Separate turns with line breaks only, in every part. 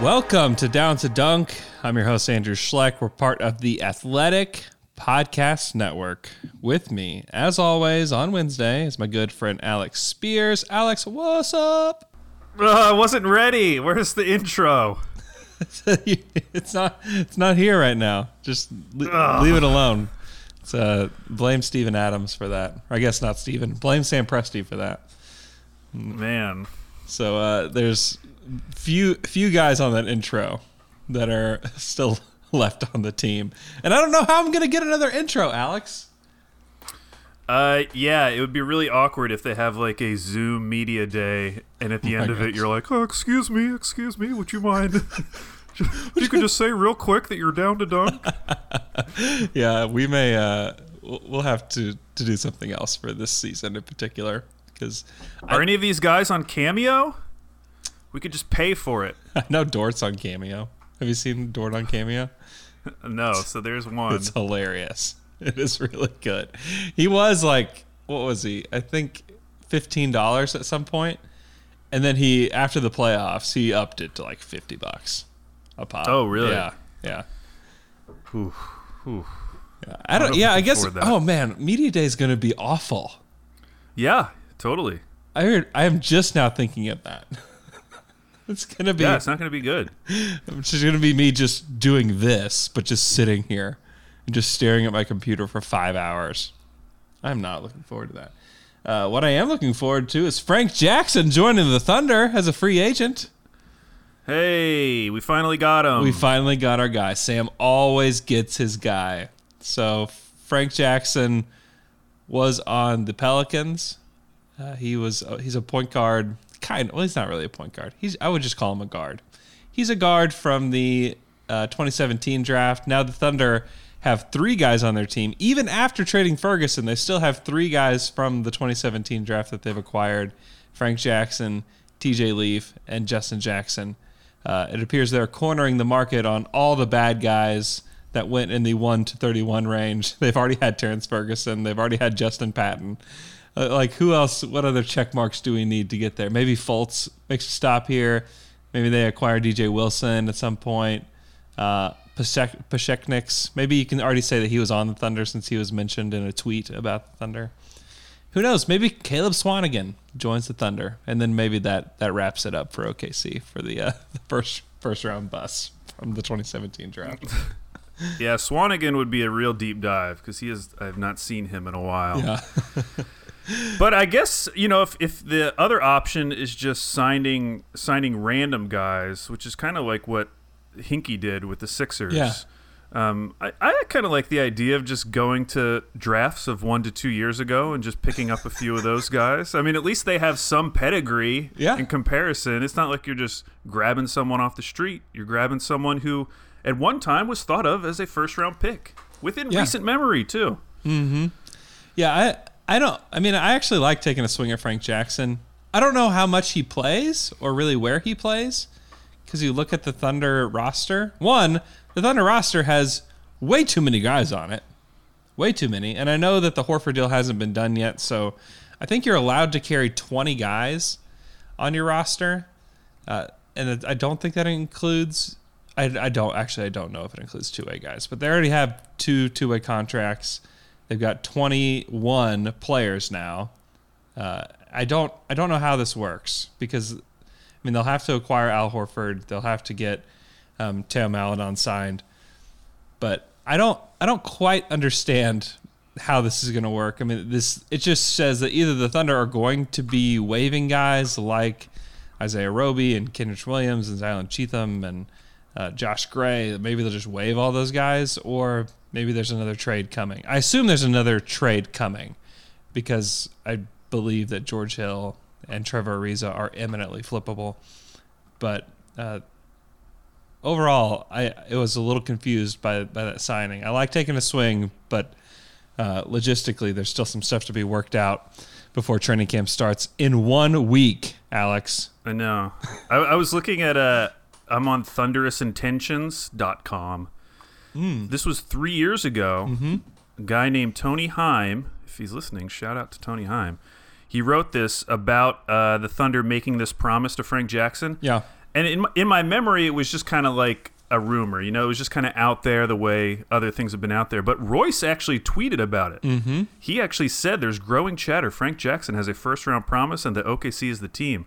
Welcome to Down to Dunk. I'm your host, Andrew Schlecht. We're part of the Athletic Podcast Network. With me, as always, on Wednesday is my good friend Alex Spears. Alex, what's up?
Uh, I wasn't ready. Where's the intro?
it's not. It's not here right now. Just le- leave it alone. It's, uh, blame Steven Adams for that. Or I guess not Steven. Blame Sam Presti for that.
Man.
So uh, there's few few guys on that intro that are still left on the team, and I don't know how I'm gonna get another intro, Alex.
Uh, yeah, it would be really awkward if they have like a Zoom media day, and at the
Oh
end of it, you're like, "Oh, excuse me, excuse me, would you mind?" you could just say real quick that you're down to dunk.
Yeah, we may uh, we'll we'll have to to do something else for this season in particular because
Are any of these guys on Cameo? We could just pay for it.
I know Dort's on Cameo. Have you seen Dort on Cameo?
No, so there's one.
It's hilarious. It is really good. He was like, what was he? I think fifteen dollars at some point, and then he after the playoffs he upped it to like fifty bucks a pop.
Oh, really?
Yeah, yeah.
Whew, whew.
yeah. I don't.
know if
Yeah, I guess. Oh man, media day is going to be awful.
Yeah, totally.
I heard. I am just now thinking of that. it's going to be.
Yeah, it's not going to be good.
It's just going to be me just doing this, but just sitting here and just staring at my computer for five hours. I'm not looking forward to that. Uh, what I am looking forward to is Frank Jackson joining the Thunder as a free agent.
Hey, we finally got him.
We finally got our guy. Sam always gets his guy. So Frank Jackson was on the Pelicans. Uh, he was uh, he's a point guard. Kind of, well, he's not really a point guard. He's I would just call him a guard. He's a guard from the uh, 2017 draft. Now the Thunder have three guys on their team. Even after trading Ferguson, they still have three guys from the 2017 draft that they've acquired: Frank Jackson, T.J. Leaf, and Justin Jackson. Uh, it appears they're cornering the market on all the bad guys that went in the 1 to 31 range. They've already had Terrence Ferguson. They've already had Justin Patton. Uh, like, who else? What other check marks do we need to get there? Maybe Fultz makes a stop here. Maybe they acquire DJ Wilson at some point. Uh, Pashek- Pasecniks. Maybe you can already say that he was on the Thunder since he was mentioned in a tweet about the Thunder. Who knows? Maybe Caleb Swanigan joins the Thunder, and then maybe that that wraps it up for OKC for the, uh, the first first round bus from the 2017 draft.
yeah, Swanigan would be a real deep dive because he is. I have not seen him in a while.
yeah,
But I guess you know if, if the other option is just signing signing random guys, which is kind of like what Hinkie did with the Sixers.
Yeah.
Um, I, I kind of like the idea of just going to drafts of one to two years ago and just picking up a few of those guys. I mean, at least they have some pedigree
Yeah.
in comparison. It's not like you're just grabbing someone off the street. You're grabbing someone who, at one time, was thought of as a first round pick within
Yeah.
recent memory too. Hmm.
yeah. I I don't. I mean, I actually like taking a swing at Frank Jackson. I don't know how much he plays or really where he plays because you look at the Thunder roster. One, the Thunder roster has way too many guys on it, way too many. And I know that the Horford deal hasn't been done yet, so I think you're allowed to carry 20 guys on your roster. Uh, and I don't think that includes. I, I don't actually. I don't know if it includes two way guys, but they already have two two way contracts. They've got 21 players now. Uh, I don't. I don't know how this works because, I mean, they'll have to acquire Al Horford. They'll have to get um, Theo Maledon signed, but I don't. I don't quite understand how this is going to work. I mean, this it just says that either the Thunder are going to be waiving guys like Isaiah Roby and Kenrich Williams and Zylan Cheatham and uh, Josh Gray. Maybe they'll just waive all those guys, or maybe there's another trade coming. I assume there's another trade coming because I believe that George Hill and Trevor Ariza are eminently flippable. But uh, overall, I it was a little confused by by that signing. I like taking a swing, but uh, logistically, there's still some stuff to be worked out before training camp starts in one week. Alex,
I know. I, I was looking at uh I'm on thunderousintentions.com.
Hmm.
This was three years ago.
Mm-hmm.
A guy named Tony Heim, if he's listening, shout out to Tony Heim. He wrote this about uh, the Thunder making this promise to Frank Jackson.
Yeah.
And in my, in my memory, it was just kind of like a rumor. You know, it was just kind of out there the way other things have been out there. But Royce actually tweeted about it. Mm-hmm. He actually said there's growing chatter. Frank Jackson has a first round promise and that OKC is the team.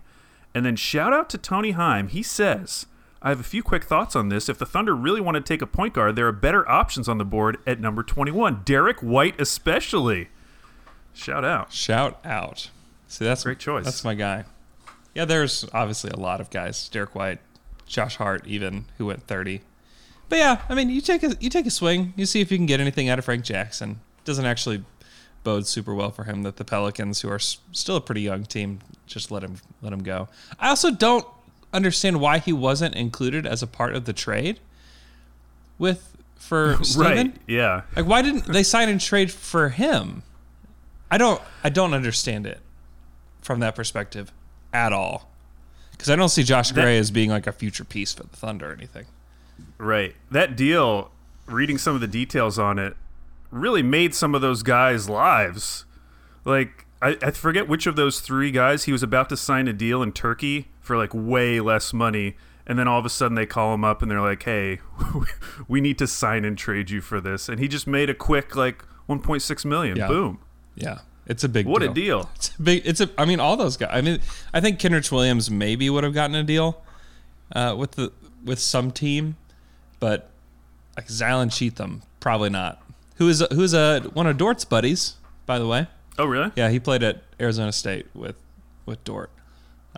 And then shout out to Tony Heim. He says, I have a few quick thoughts on this. If the Thunder really want to take a point guard, there are better options on the board at number 21. Derek White, especially. Shout out.
shout out. See, that's
Great choice.
That's my guy. Yeah, there's obviously a lot of guys. Derek White, Josh Hart, even who went 30. But yeah, I mean, you take a you take a swing. You see if you can get anything out of Frank Jackson. Doesn't actually bode super well for him that the Pelicans, who are s- still a pretty young team, just let him let him go. I also don't understand why he wasn't included as a part of the trade with for Steven.
Right. Yeah.
Like, why didn't they sign and trade for him? I don't. I don't understand it from that perspective at all. Because I don't see Josh Gray as being like a future piece for the Thunder or anything.
Right. That deal, reading some of the details on it, really made some of those guys' lives. Like, I, I forget which of those three guys he was about to sign a deal in Turkey for like way less money. And then all of a sudden they call him up and they're like, hey, we need to sign and trade you for this. And he just made a quick, like, 1.6 million.
Yeah.
Boom.
Yeah, it's a big. Deal.
What
deal.
a deal.
It's a big. It's a. I mean, all those guys. I mean, I think Kenrich Williams maybe would have gotten a deal uh, with the with some team, but like Zylan Cheatham probably not. Who is who's a one of Dort's buddies, by the way.
Oh, really?
Yeah, he played at Arizona State with with Dort.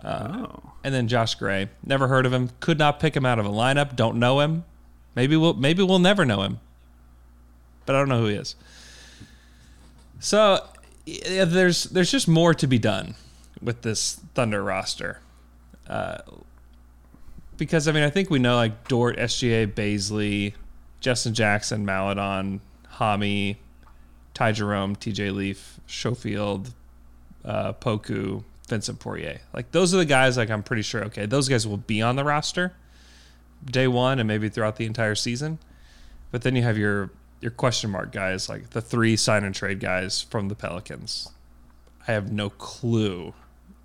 Oh.
And then Josh Gray. Never heard of him. Could not pick him out of a lineup. Don't know him. Maybe we'll maybe we'll never know him. But I don't know who he is. So yeah, there's there's just more to be done with this Thunder roster. Uh, because I mean I think we know like Dort, SGA, Bazley, Justin Jackson, Maledon, Hami, Ty Jerome, TJ Leaf, Schofield, uh, Poku, Vincent Poirier. Like those are the guys. Like I'm pretty sure. Okay, those guys will be on the roster day one and maybe throughout the entire season. But then you have your your question mark guys, like the three sign and trade guys from the Pelicans. I have no clue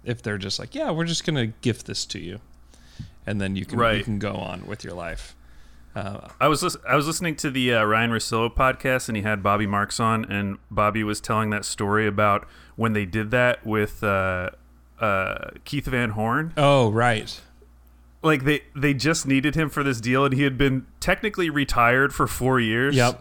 if they're just like, yeah, we're just gonna gift this to you, and then you can you can go on with your life.
I was lis- I was listening to the uh, Ryan Russillo podcast, and he had Bobby Marks on, and Bobby was telling that story about when they did that with uh, uh, Keith Van Horn.
Oh right,
Like they they just needed him for this deal, and he had been technically retired for four years.
yep,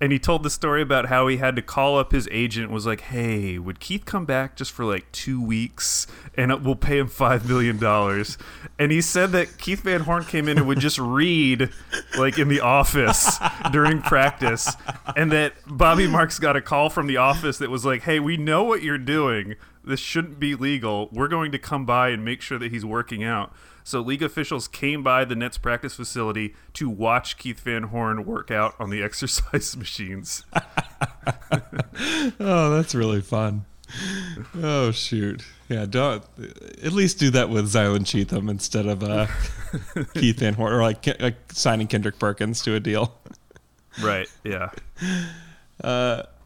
And he told the story about how he had to call up his agent. Was like, "Hey, would Keith come back just for like two weeks, and we'll pay him five million dollars?" And he said that Keith Van Horn came in and would just read, like in the office during practice, and that Bobby Marks got a call from the office that was like, "Hey, we know what you're doing. This shouldn't be legal. We're going to come by and make sure that he's working out." So league officials came by the Nets practice facility to watch Keith Van Horn work out on the exercise machines.
Oh, that's really fun. Oh shoot. Yeah, don't at least do that with Zylan Cheatham instead of uh, Keith Van Horn or like, like signing Kendrick Perkins to a deal.
Right. Yeah.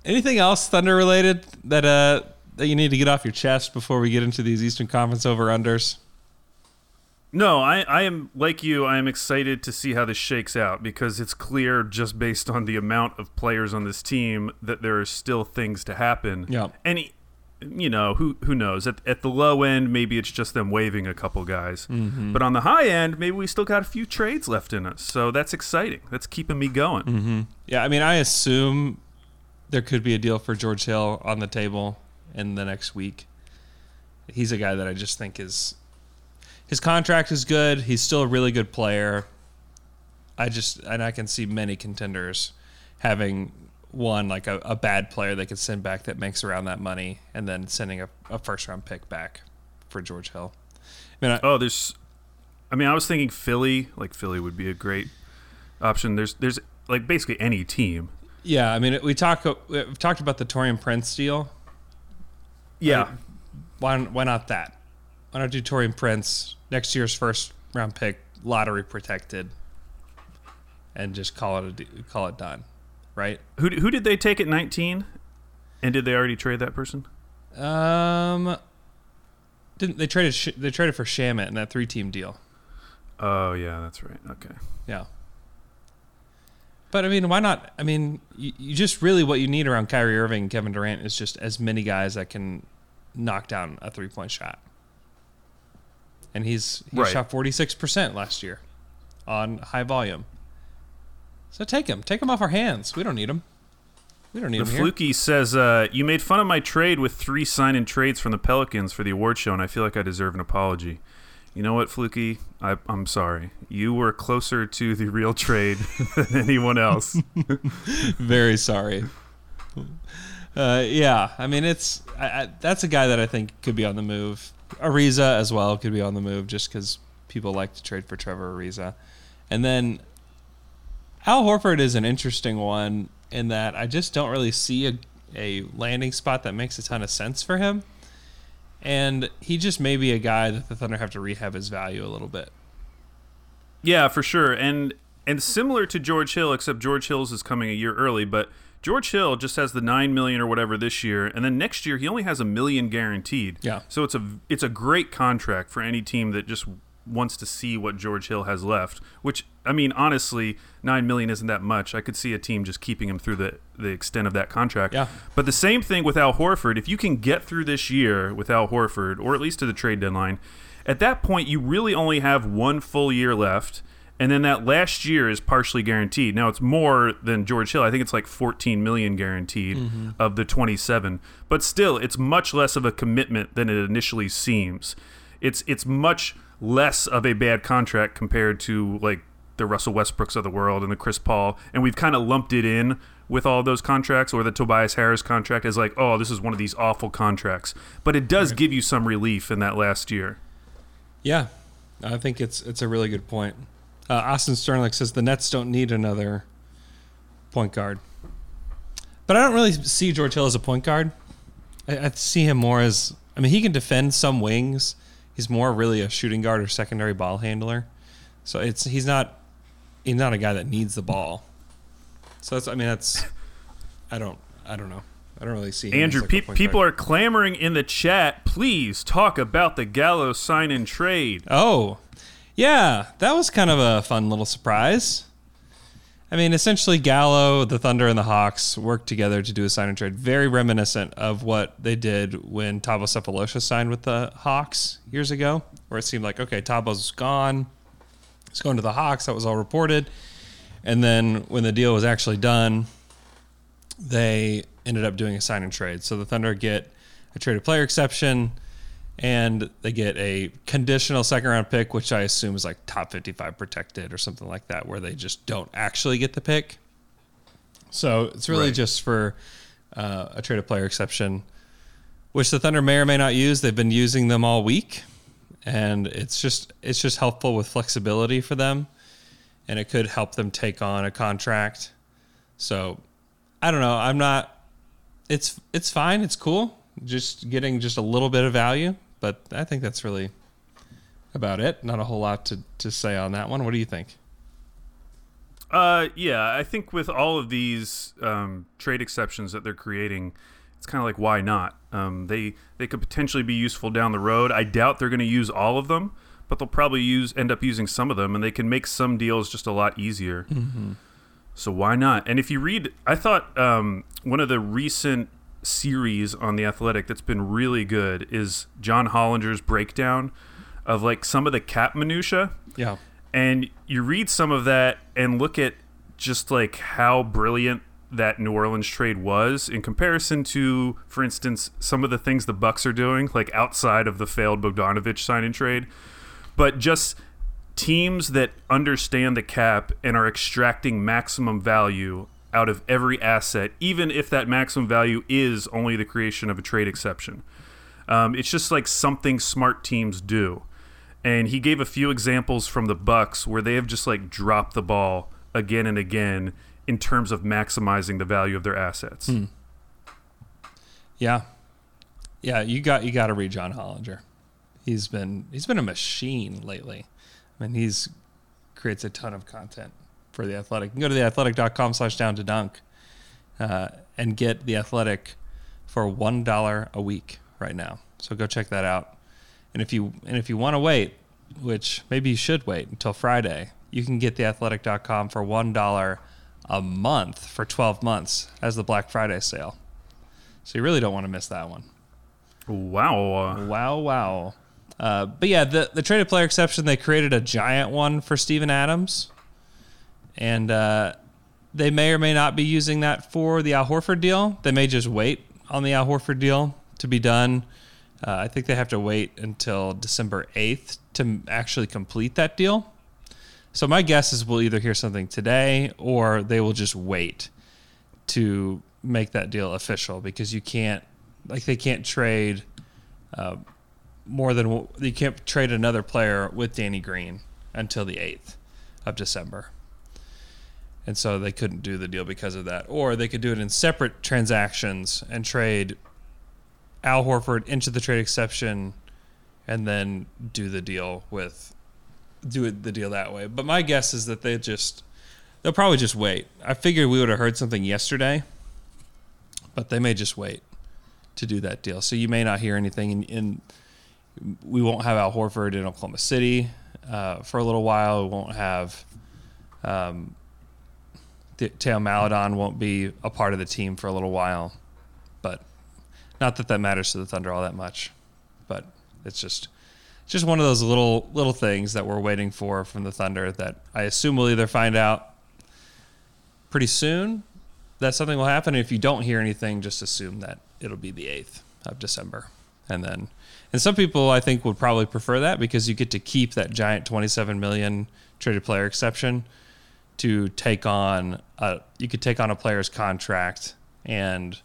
Anything else Thunder related that uh that you need to get off your chest before we get into these Eastern Conference over unders?
No, I, I am like you. I am excited to see how this shakes out because it's clear, just based on the amount of players on this team, that there are still things to happen.
Yeah.
And you know who who knows? At, at the low end, maybe it's just them waving a couple guys. Mm-hmm. But on the high end, maybe we still got a few trades left in us. So that's exciting. That's keeping me going. Mm-hmm.
Yeah, I mean, I assume there could be a deal for George Hill on the table in the next week. He's a guy that I just think is his contract is good. He's still a really good player. I just and I can see many contenders having one like a, a bad player they could send back that makes around that money, and then sending a, a first round pick back for George Hill. I mean, I,
Oh, there's. I mean, I was thinking Philly. Like Philly would be a great option. There's there's like basically any team.
yeah, I mean, we talk uh, we've talked about the Taurean Prince deal.
Yeah.
Why why not that? Why not do Taurean Prince next year's first round pick, lottery protected, and just call it a, call it done, right?
Who who did they take at 19? And did they already trade that person?
Um, didn't they traded they traded for Shamet in that three team deal?
Oh yeah, that's right. Okay.
Yeah. But I mean, why not? I mean, you, you just really what you need around Kyrie Irving and Kevin Durant is just as many guys that can knock down a three point shot. And he's he
Right.
shot forty six percent last year on high volume. So take him, take him off our hands. We don't need him. We don't need
The
him here.
Fluky says, uh, "You made fun of my trade with three sign-in trades from the Pelicans for the award show, and I feel like I deserve an apology." You know what, Fluky? I, I'm sorry. You were closer to the real trade than anyone else.
Very sorry. Uh, yeah, I mean it's I, I, that's a guy that I think could be on the move. Ariza as well could be on the move just because people like to trade for Trevor Ariza, and then Al Horford is an interesting one in that I just don't really see a a landing spot that makes a ton of sense for him, and he just may be a guy that the Thunder have to rehab his value a little bit.
Yeah, for sure. And and similar to George Hill, except George Hill's is coming a year early, but George Hill just has the nine million or whatever this year, and then next year he only has a million guaranteed.
Yeah.
So it's a it's a great contract for any team that just wants to see what George Hill has left. Which I mean, honestly, nine million isn't that much. I could see a team just keeping him through the the extent of that contract.
Yeah.
But the same thing with Al Horford. If you can get through this year with Al Horford, or at least to the trade deadline, at that point you really only have one full year left. And then that last year is partially guaranteed. Now it's more than George Hill. I think it's like 14 million guaranteed mm-hmm. of the 27. But still, it's much less of a commitment than it initially seems. It's it's much less of a bad contract compared to like the Russell Westbrooks of the world and the Chris Paul, and we've kind of lumped it in with all those contracts or the Tobias Harris contract as like, oh, this is one of these awful contracts. But it does give you some relief in that last year.
Yeah, I think it's it's a really good point. Uh, Austin Sternlich says the Nets don't need another point guard, but I don't really see George Hill as a point guard. I, I see him more as I mean he can defend some wings. He's more really a shooting guard or secondary ball handler. So it's he's not he's not a guy that needs the ball. So that's I mean that's I don't I don't know. I don't really see him
Andrew,
as like
pe- people
guard.
are clamoring in the chat. Please talk about the Gallo sign and trade.
Oh, yeah, that was kind of a fun little surprise. I mean, essentially, Gallo, the Thunder, and the Hawks worked together to do a sign and trade, very reminiscent of what they did when Thabo Sefolosha signed with the Hawks years ago, where it seemed like, okay, Thabo's gone, he's going to the Hawks. That was all reported, and then when the deal was actually done, they ended up doing a sign and trade. So the Thunder get a traded player exception, and they get a conditional second round pick, which I assume is like top 55 protected or something like that, where they just don't actually get the pick. So it's really
Right.
just for uh, a of player exception, which the Thunder may or may not use. They've been using them all week, and it's just it's just helpful with flexibility for them, and it could help them take on a contract. So I don't know. I'm not. It's it's fine. It's cool. Just getting just a little bit of value, but I think that's really about it. Not a whole lot to, to say on that one. What do you think?
Uh, yeah, I think with all of these um, trade exceptions that they're creating, it's kind of like why not? Um, they they could potentially be useful down the road. I doubt they're going to use all of them, but they'll probably use end up using some of them, and they can make some deals just a lot easier. So why not? And if you read, I thought um, one of the recent series on the Athletic that's been really good is John Hollinger's breakdown of like some of the cap minutia
Yeah.
and you read some of that and look at just like how brilliant that New Orleans trade was in comparison to, for instance, some of the things the Bucks are doing, like outside of the failed Bogdanovich sign and trade, but just teams that understand the cap and are extracting maximum value out of every asset, even if that maximum value is only the creation of a trade exception. Um, it's just like something smart teams do. And he gave a few examples from the Bucks where they have just like dropped the ball again and again in terms of maximizing the value of their assets.
Yeah, yeah. You got you got to read John Hollinger. He's been he's been a machine lately. I mean, he's creates a ton of content for the Athletic. You can go to theathletic.com slash down to dunk uh, and get the Athletic for one dollar a week right now. So go check that out. And if you and if you want to wait, which maybe you should wait until Friday, you can get theathletic.com for one dollar a month for 12 months as the Black Friday sale. So you really don't want to miss that one.
Wow.
Wow, wow. Uh, but yeah, the the traded player exception they created a giant one for Steven Adams, and uh, they may or may not be using that for the Al Horford deal. They may just wait on the Al Horford deal to be done. Uh, I think they have to wait until December eighth to actually complete that deal. So my guess is we'll either hear something today or they will just wait to make that deal official because you can't like they can't trade uh, more than you can't trade another player with Danny Green until the 8th of December. And so they couldn't do the deal because of that. Or they could do it in separate transactions and trade Al Horford into the trade exception and then do the deal with do it the deal that way. But my guess is that they just they'll probably just wait. I figured we would have heard something yesterday, but they may just wait to do that deal. So you may not hear anything, and, we won't have Al Horford in Oklahoma City uh, for a little while. We won't have um, Theo Maledon won't be a part of the team for a little while, but not that that matters to the Thunder all that much. But it's just just one of those little little things that we're waiting for from the Thunder that I assume we'll either find out pretty soon that something will happen. If you don't hear anything, just assume that it'll be the eighth of December, and then and some people I think would probably prefer that because you get to keep that giant twenty-seven million traded player exception to take on a you could take on a player's contract and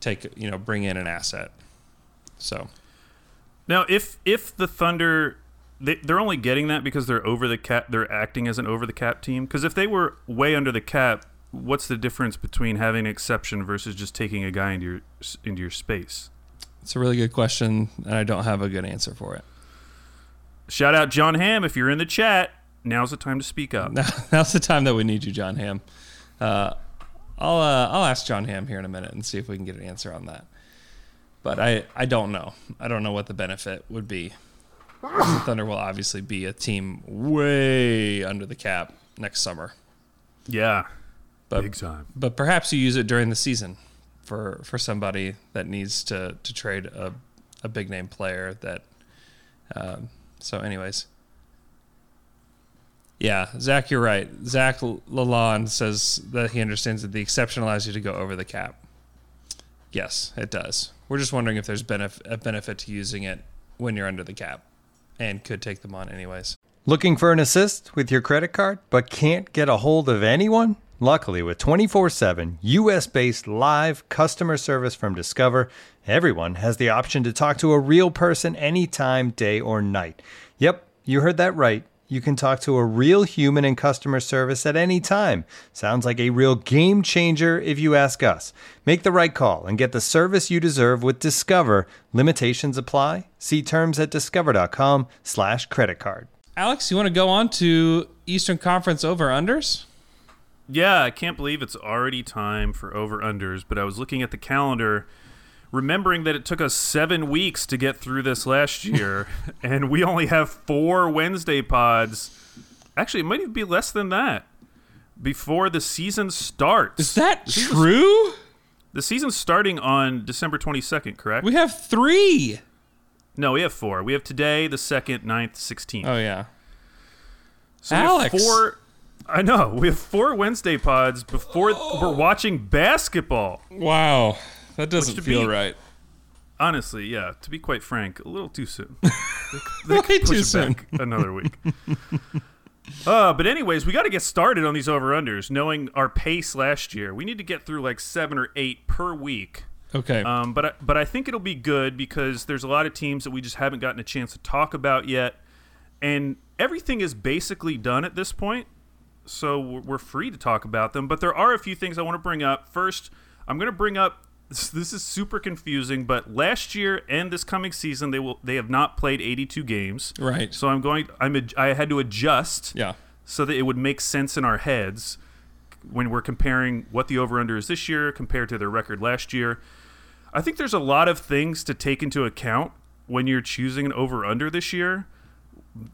take you know bring in an asset. So
Now, if if the Thunder they, they're only getting that because they're over the cap, they're acting as an over the cap team. Because if they were way under the cap, what's the difference between having an exception versus just taking a guy into your into your space?
it's a really good question, and I don't have a good answer for it.
Shout out John Hamm if you're in the chat. Now's the time to speak up.
Now's the time that we need you, John Ham. Uh, I'll uh, I'll ask John Ham here in a minute and see if we can get an answer on that. But I, I don't know. I don't know what the benefit would be. Thunder will obviously be a team way under the cap next summer.
Yeah,
But
big time.
but perhaps you use it during the season for for somebody that needs to to trade a a big name player that. Um, so, anyways. Yeah, Zach, you're right. Zach Lalonde says that he understands that the exception allows you to go over the cap. Yes, it does. We're just wondering if there's benef- a benefit to using it when you're under the cap, and could take them on anyways.
Looking for an assist with your credit card, but can't get a hold of anyone? Luckily, with 24 7 US based live customer service from Discover, everyone has the option to talk to a real person anytime, day or night. Yep, you heard that right. You can talk to a real human in customer service at any time. Sounds like a real game changer if you ask us. Make the right call and get the service you deserve with Discover. Limitations apply. See terms at discover.com slash credit card.
Alex, you want to go on to Eastern Conference over unders?
Yeah, I can't believe it's already time for over unders, but I was looking at the calendar, remembering that it took us seven weeks to get through this last year, and we only have four Wednesday pods. Actually, it might even be less than that before the season starts.
Is that
The season's-
true?
The season's starting on December 22nd, correct?
We have three.
no, we have four. We have today, the 2nd, 9th, 16th.
Oh yeah.
So we have
Alex.
four. I know. We have four Wednesday pods before we're watching basketball.
Wow, that doesn't feel
be-
right.
Honestly, yeah. To be quite frank, a little too soon. They, they
Way
push
too
it
soon.
back another week. uh, but anyways, we got to get started on these over unders. Knowing our pace last year, we need to get through like seven or eight per week.
Okay.
Um, but I, but I think it'll be good because there's a lot of teams that we just haven't gotten a chance to talk about yet, and everything is basically done at this point. So we're free to talk about them. But there are a few things I want to bring up. First, I'm going to bring up. This, is super confusing, but last year and this coming season, they will they have not played 82 games.
Right.
So I'm going. I'm. ad- I had to adjust
yeah.
so that it would make sense in our heads when we're comparing what the over under is this year compared to their record last year. I think there's a lot of things to take into account when you're choosing an over under this year.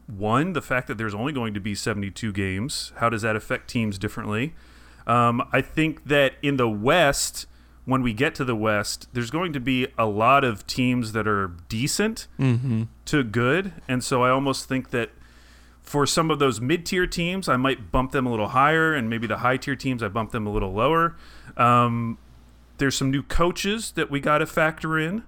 One, the fact that there's only going to be 72 games. How does that affect teams differently? Um, I think that in the West, when we get to the West, there's going to be a lot of teams that are decent to good. And so I almost think that for some of those mid-tier teams, I might bump them a little higher, and maybe the high-tier teams, I bump them a little lower. Um, there's some new coaches that we got to factor in.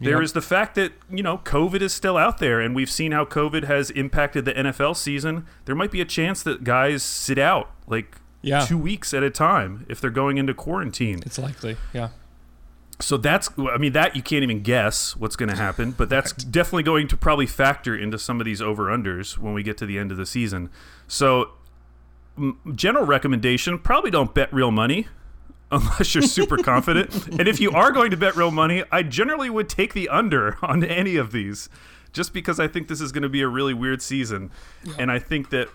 There is
Yep.
the fact that you know COVID is still out there, and we've seen how COVID has impacted the NFL season. There might be a chance that guys sit out like
Yeah.
two weeks at a time if they're going into quarantine.
It's likely. Yeah.
So that's, I mean, that you can't even guess what's going to happen, but that's definitely going to probably factor into some of these over unders when we get to the end of the season. So, m- general recommendation probably don't bet real money unless you're super confident. And if you are going to bet real money, I generally would take the under on any of these just because I think this is going to be a really weird season. And I think that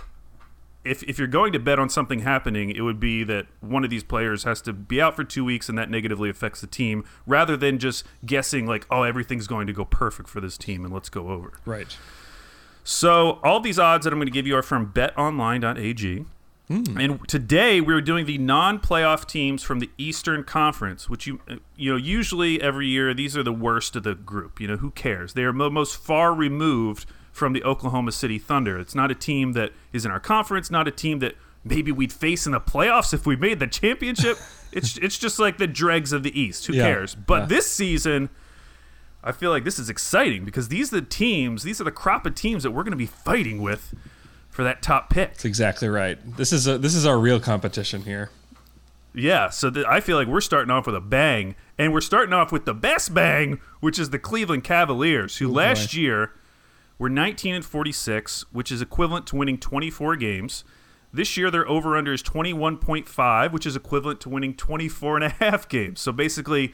if, if you're going to bet on something happening, it would be that one of these players has to be out for two weeks and that negatively affects the team rather than just guessing, like, oh, everything's going to go perfect for this team and let's go over.
Right.
So, all these odds that I'm going to give you are from betonline.ag. Hmm. And today we're doing the non-playoff teams from the Eastern Conference, which you you know usually every year these are the worst of the group. You know who cares? They are the most far removed from the Oklahoma City Thunder. It's not a team that is in our conference, not a team that maybe we'd face in the playoffs if we made the championship. it's it's just like the dregs of the East. Who
Yeah,
cares? But
yeah.
this season. I feel like this is exciting because these are the teams, these are the crop of teams that we're going to be fighting with for that top pick.
That's exactly right. This is a, this is our real competition here.
Yeah, so th- I feel like we're starting off with a bang, and we're starting off with the best bang, which is the Cleveland Cavaliers, who oh, last year were 19 and 46, which is equivalent to winning 24 games. This year, their over under is 21.5, which is equivalent to winning 24 and a half games. So basically,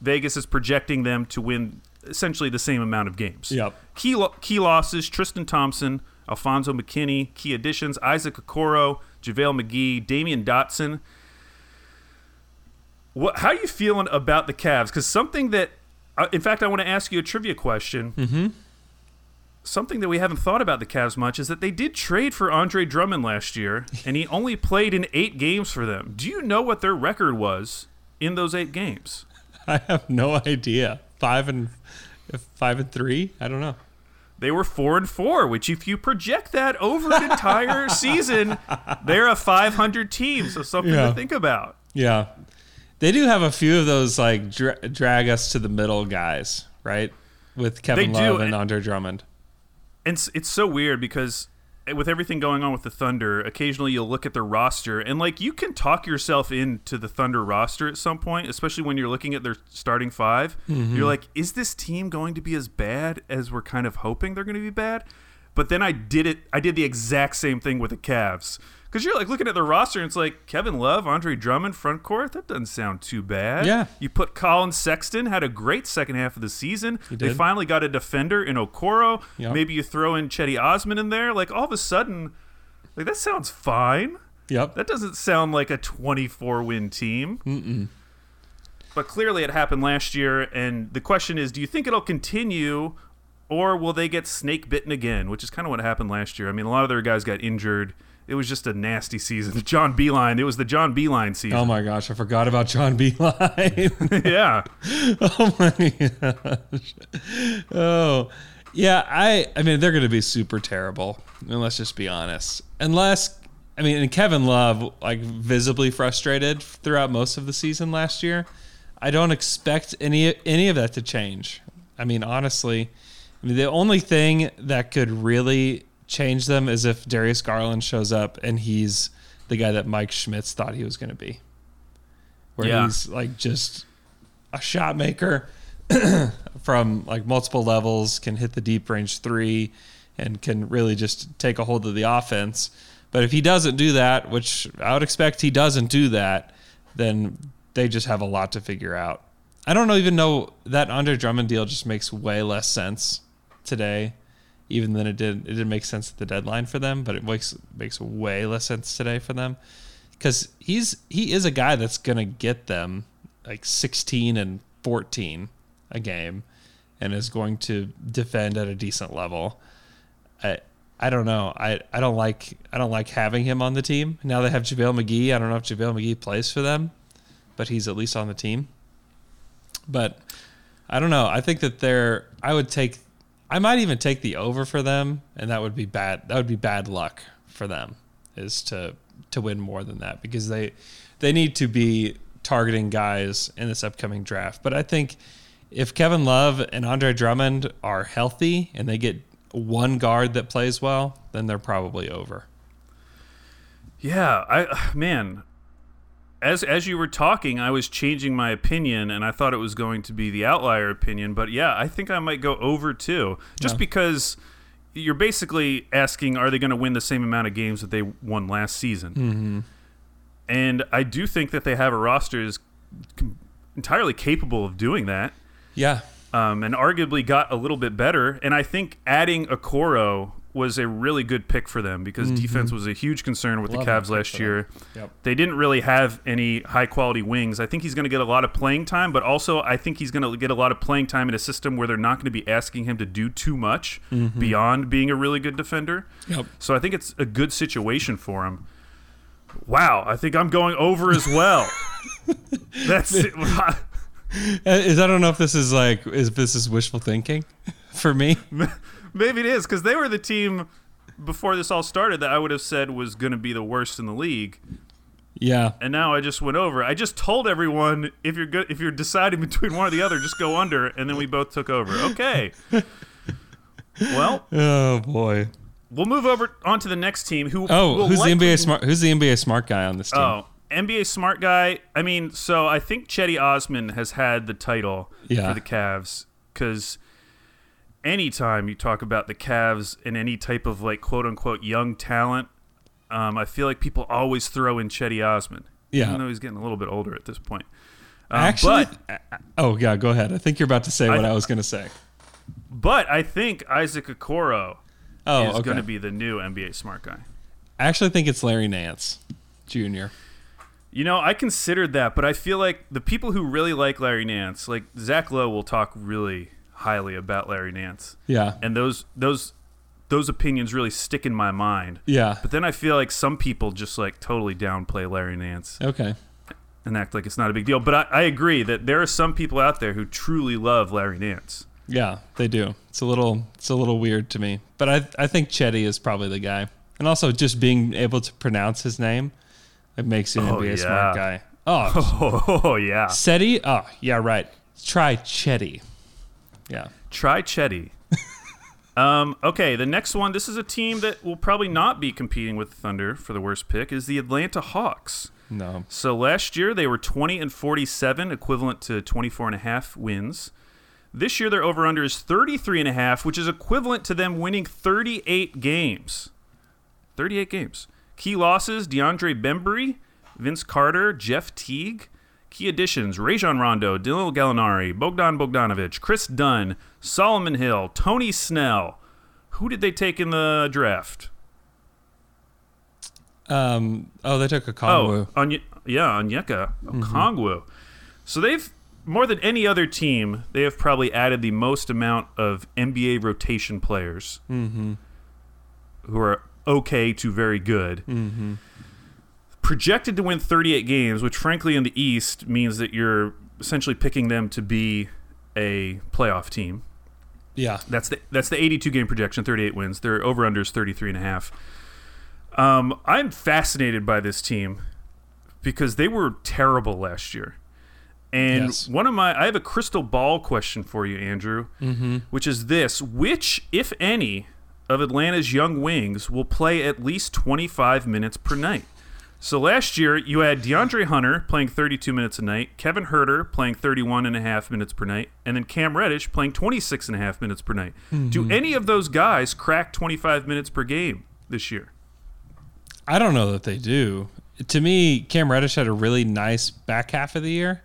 Vegas is projecting them to win essentially the same amount of games.
Yep.
Key, lo- key losses Tristan Thompson, Alfonzo McKinnie. Key additions Isaac Okoro, JaVale McGee, Damyean Dotson. What, how are you feeling about the Cavs? Because something that, uh, in fact, I want to ask you a trivia question. Mm-hmm. Something that we haven't thought about the Cavs much is that they did trade for Andre Drummond last year, and he only played in eight games for them. Do you know what their record was in those eight games?
I have no idea. Five and five and three. I don't know.
They were four and four, which if you project that over an entire season, they're a 500 team. So something
Yeah.
to think about.
Yeah, they do have a few of those like dra- drag us to the middle guys, right? With Kevin
They
Love and
and-
Andre Drummond.
And it's, it's so weird because eh, with everything going on with the Thunder, occasionally you'll look at their roster and like you can talk yourself into the Thunder roster at some point, especially when you're looking at their starting 5 you You're like, is this team going to be as bad as we're kind of hoping they're going to be bad? But then I did it. I did the exact same thing with the Cavs because you're like looking at the roster and it's like Kevin Love, Andre Drummond, front court. That doesn't sound too bad.
Yeah.
You put Collin Sexton had a great second half of the season. They finally got a defender in Okoro.
Yep.
Maybe you throw in Chetty Osman in there. Like all of a sudden, like that sounds fine.
Yep.
That doesn't sound like a 24 win team. Mm-mm. But clearly it happened last year. And the question is do you think it'll continue or will they get snake bitten again? Which is kind of what happened last year. I mean, a lot of their guys got injured. It was just a nasty season. John Beilein, it was the John Beilein season.
Oh my gosh, I forgot about John Beilein.
yeah.
oh my gosh. Oh. Yeah, I I mean they're going to be super terrible. And let's just be honest. Unless I mean and Kevin Love like visibly frustrated throughout most of the season last year. I don't expect any any of that to change. I mean honestly, I mean the only thing that could really change them is if Darius Garland shows up and he's the guy that Mike Schmitz thought he was going to be. Where
Yeah.
he's like just a shot maker from like multiple levels, can hit the deep range three, and can really just take a hold of the offense. But if he doesn't do that, which I would expect he doesn't do that, then they just have a lot to figure out. I don't know, even know that Andre Drummond deal just makes way less sense today, even than it did. It didn't make sense at the deadline for them, but it makes makes way less sense today for them because he's he is a guy that's gonna get them like 16 and 14 a game, and is going to defend at a decent level. I I don't know. I, I don't like I don't like having him on the team. Now they have JaVale McGee. I don't know if JaVale McGee plays for them, but he's at least on the team. But I don't know. I think that they're I would take I might even take the over for them, and that would be bad that would be bad luck for them is to to win more than that because they they need to be targeting guys in this upcoming draft. But I think if Kevin Love and Andre Drummond are healthy and they get one guard that plays well, then they're probably over.
Yeah, I man, as as you were talking, I was changing my opinion, and I thought it was going to be the outlier opinion. But yeah, I think I might go over too, just
Yeah.
because you're basically asking, are they going to win the same amount of games that they won last season? Mm-hmm. And I do think that they have a roster is com- entirely capable of doing that,
Yeah.
um, and arguably got a little bit better. And I think adding Okoro was a really good pick for them because defense was a huge concern with
Mm-hmm. Love
the Cavs last year.
Yep.
They didn't really have any high quality wings. I think he's going to get a lot of playing time, but also I think he's going to get a lot of playing time in a system where they're not going to be asking him to do too much
Mm-hmm.
beyond being a really good defender.
Yep.
So I think it's a good situation for him. Wow, I think I'm going over as well. That's it.
Is I don't know if this is like is this is wishful thinking for me.
Maybe it is because they were the team before this all started that I would have said was going to be the worst in the league,
Yeah.
and now I just went over. I just told everyone if you're good, if you're deciding between one or the other, just go under, and then we both took over. Okay. well,
Oh boy.
we'll move over on to the next team. Who?
Oh, who's
likely-
the NBA smart? Who's the NBA smart guy on this team?
Oh, NBA smart guy. I mean, so I think Chetty Osman has had the title
Yeah.
for the Cavs because anytime you talk about the Cavs and any type of like quote unquote young talent, um, I feel like people always throw in Chetty Osman.
Yeah.
Even though he's getting a little bit older at this point. Um,
Actually,
but,
oh yeah, go ahead. I think you're about to say what
I-
I, was going to say.
but I think Isaac Okoro
Oh,
is
okay.
going to be the new NBA smart guy.
I actually think it's Larry Nance, Jr.
You know, I considered that, but I feel like the people who really like Larry Nance, like Zach Lowe, will talk really highly about Larry Nance,
Yeah,
and those those those opinions really stick in my mind.
yeah.
But then I feel like some people just like totally downplay Larry Nance
Okay.
and act like it's not a big deal. But I, I agree that there are some people out there who truly love Larry Nance.
Yeah, they do. It's a little it's a little weird to me, but I I think Chetty is probably the guy, and also just being able to pronounce his name, it makes him
Oh,
NBA
yeah.
smart guy. Oh,
Oh yeah,
Seti. Oh, yeah, right. Try Chetty. Yeah.
try Chetty. um, okay, the next one. This is a team that will probably not be competing with the Thunder for the worst pick. Is the Atlanta Hawks.
No.
So last year they were 20 and 47, equivalent to 24 and a half wins. This year their over under is 33 and a half, which is equivalent to them winning 38 games. 38 games. Key losses: DeAndre Bembry, Vince Carter, Jeff Teague. Key additions: Rajon Rondo, Dylan Gallinari, Bogdan Bogdanovich, Kris Dunn, Solomon Hill, Tony Snell. Who did they take in the draft?
Um. Oh, they took Okongwu.
Oh, Onye- yeah, Onyeka mm-hmm. Okongwu. So they've more than any other team, they have probably added the most amount of NBA rotation players mm-hmm. who are okay to very good. Mm-hmm. Projected to win 38 games, which frankly in the East means that you're essentially picking them to be a playoff team.
yeah.
That's the that's the 82 game projection, 38 wins. Their over under is 33 and a half. Um, I'm fascinated by this team because they were terrible last year. And
Yes.
one of my I have a crystal ball question for you, Andrew, mm-hmm. which is this: which, if any, of Atlanta's young wings will play at least 25 minutes per night? So last year, you had DeAndre Hunter playing 32 minutes a night, Kevin Huerter playing 31 and a half minutes per night, and then Cam Reddish playing 26 and a half minutes per night. Do mm-hmm. any of those guys crack 25 minutes per game this year?
I don't know that they do. To me, Cam Reddish had a really nice back half of the year,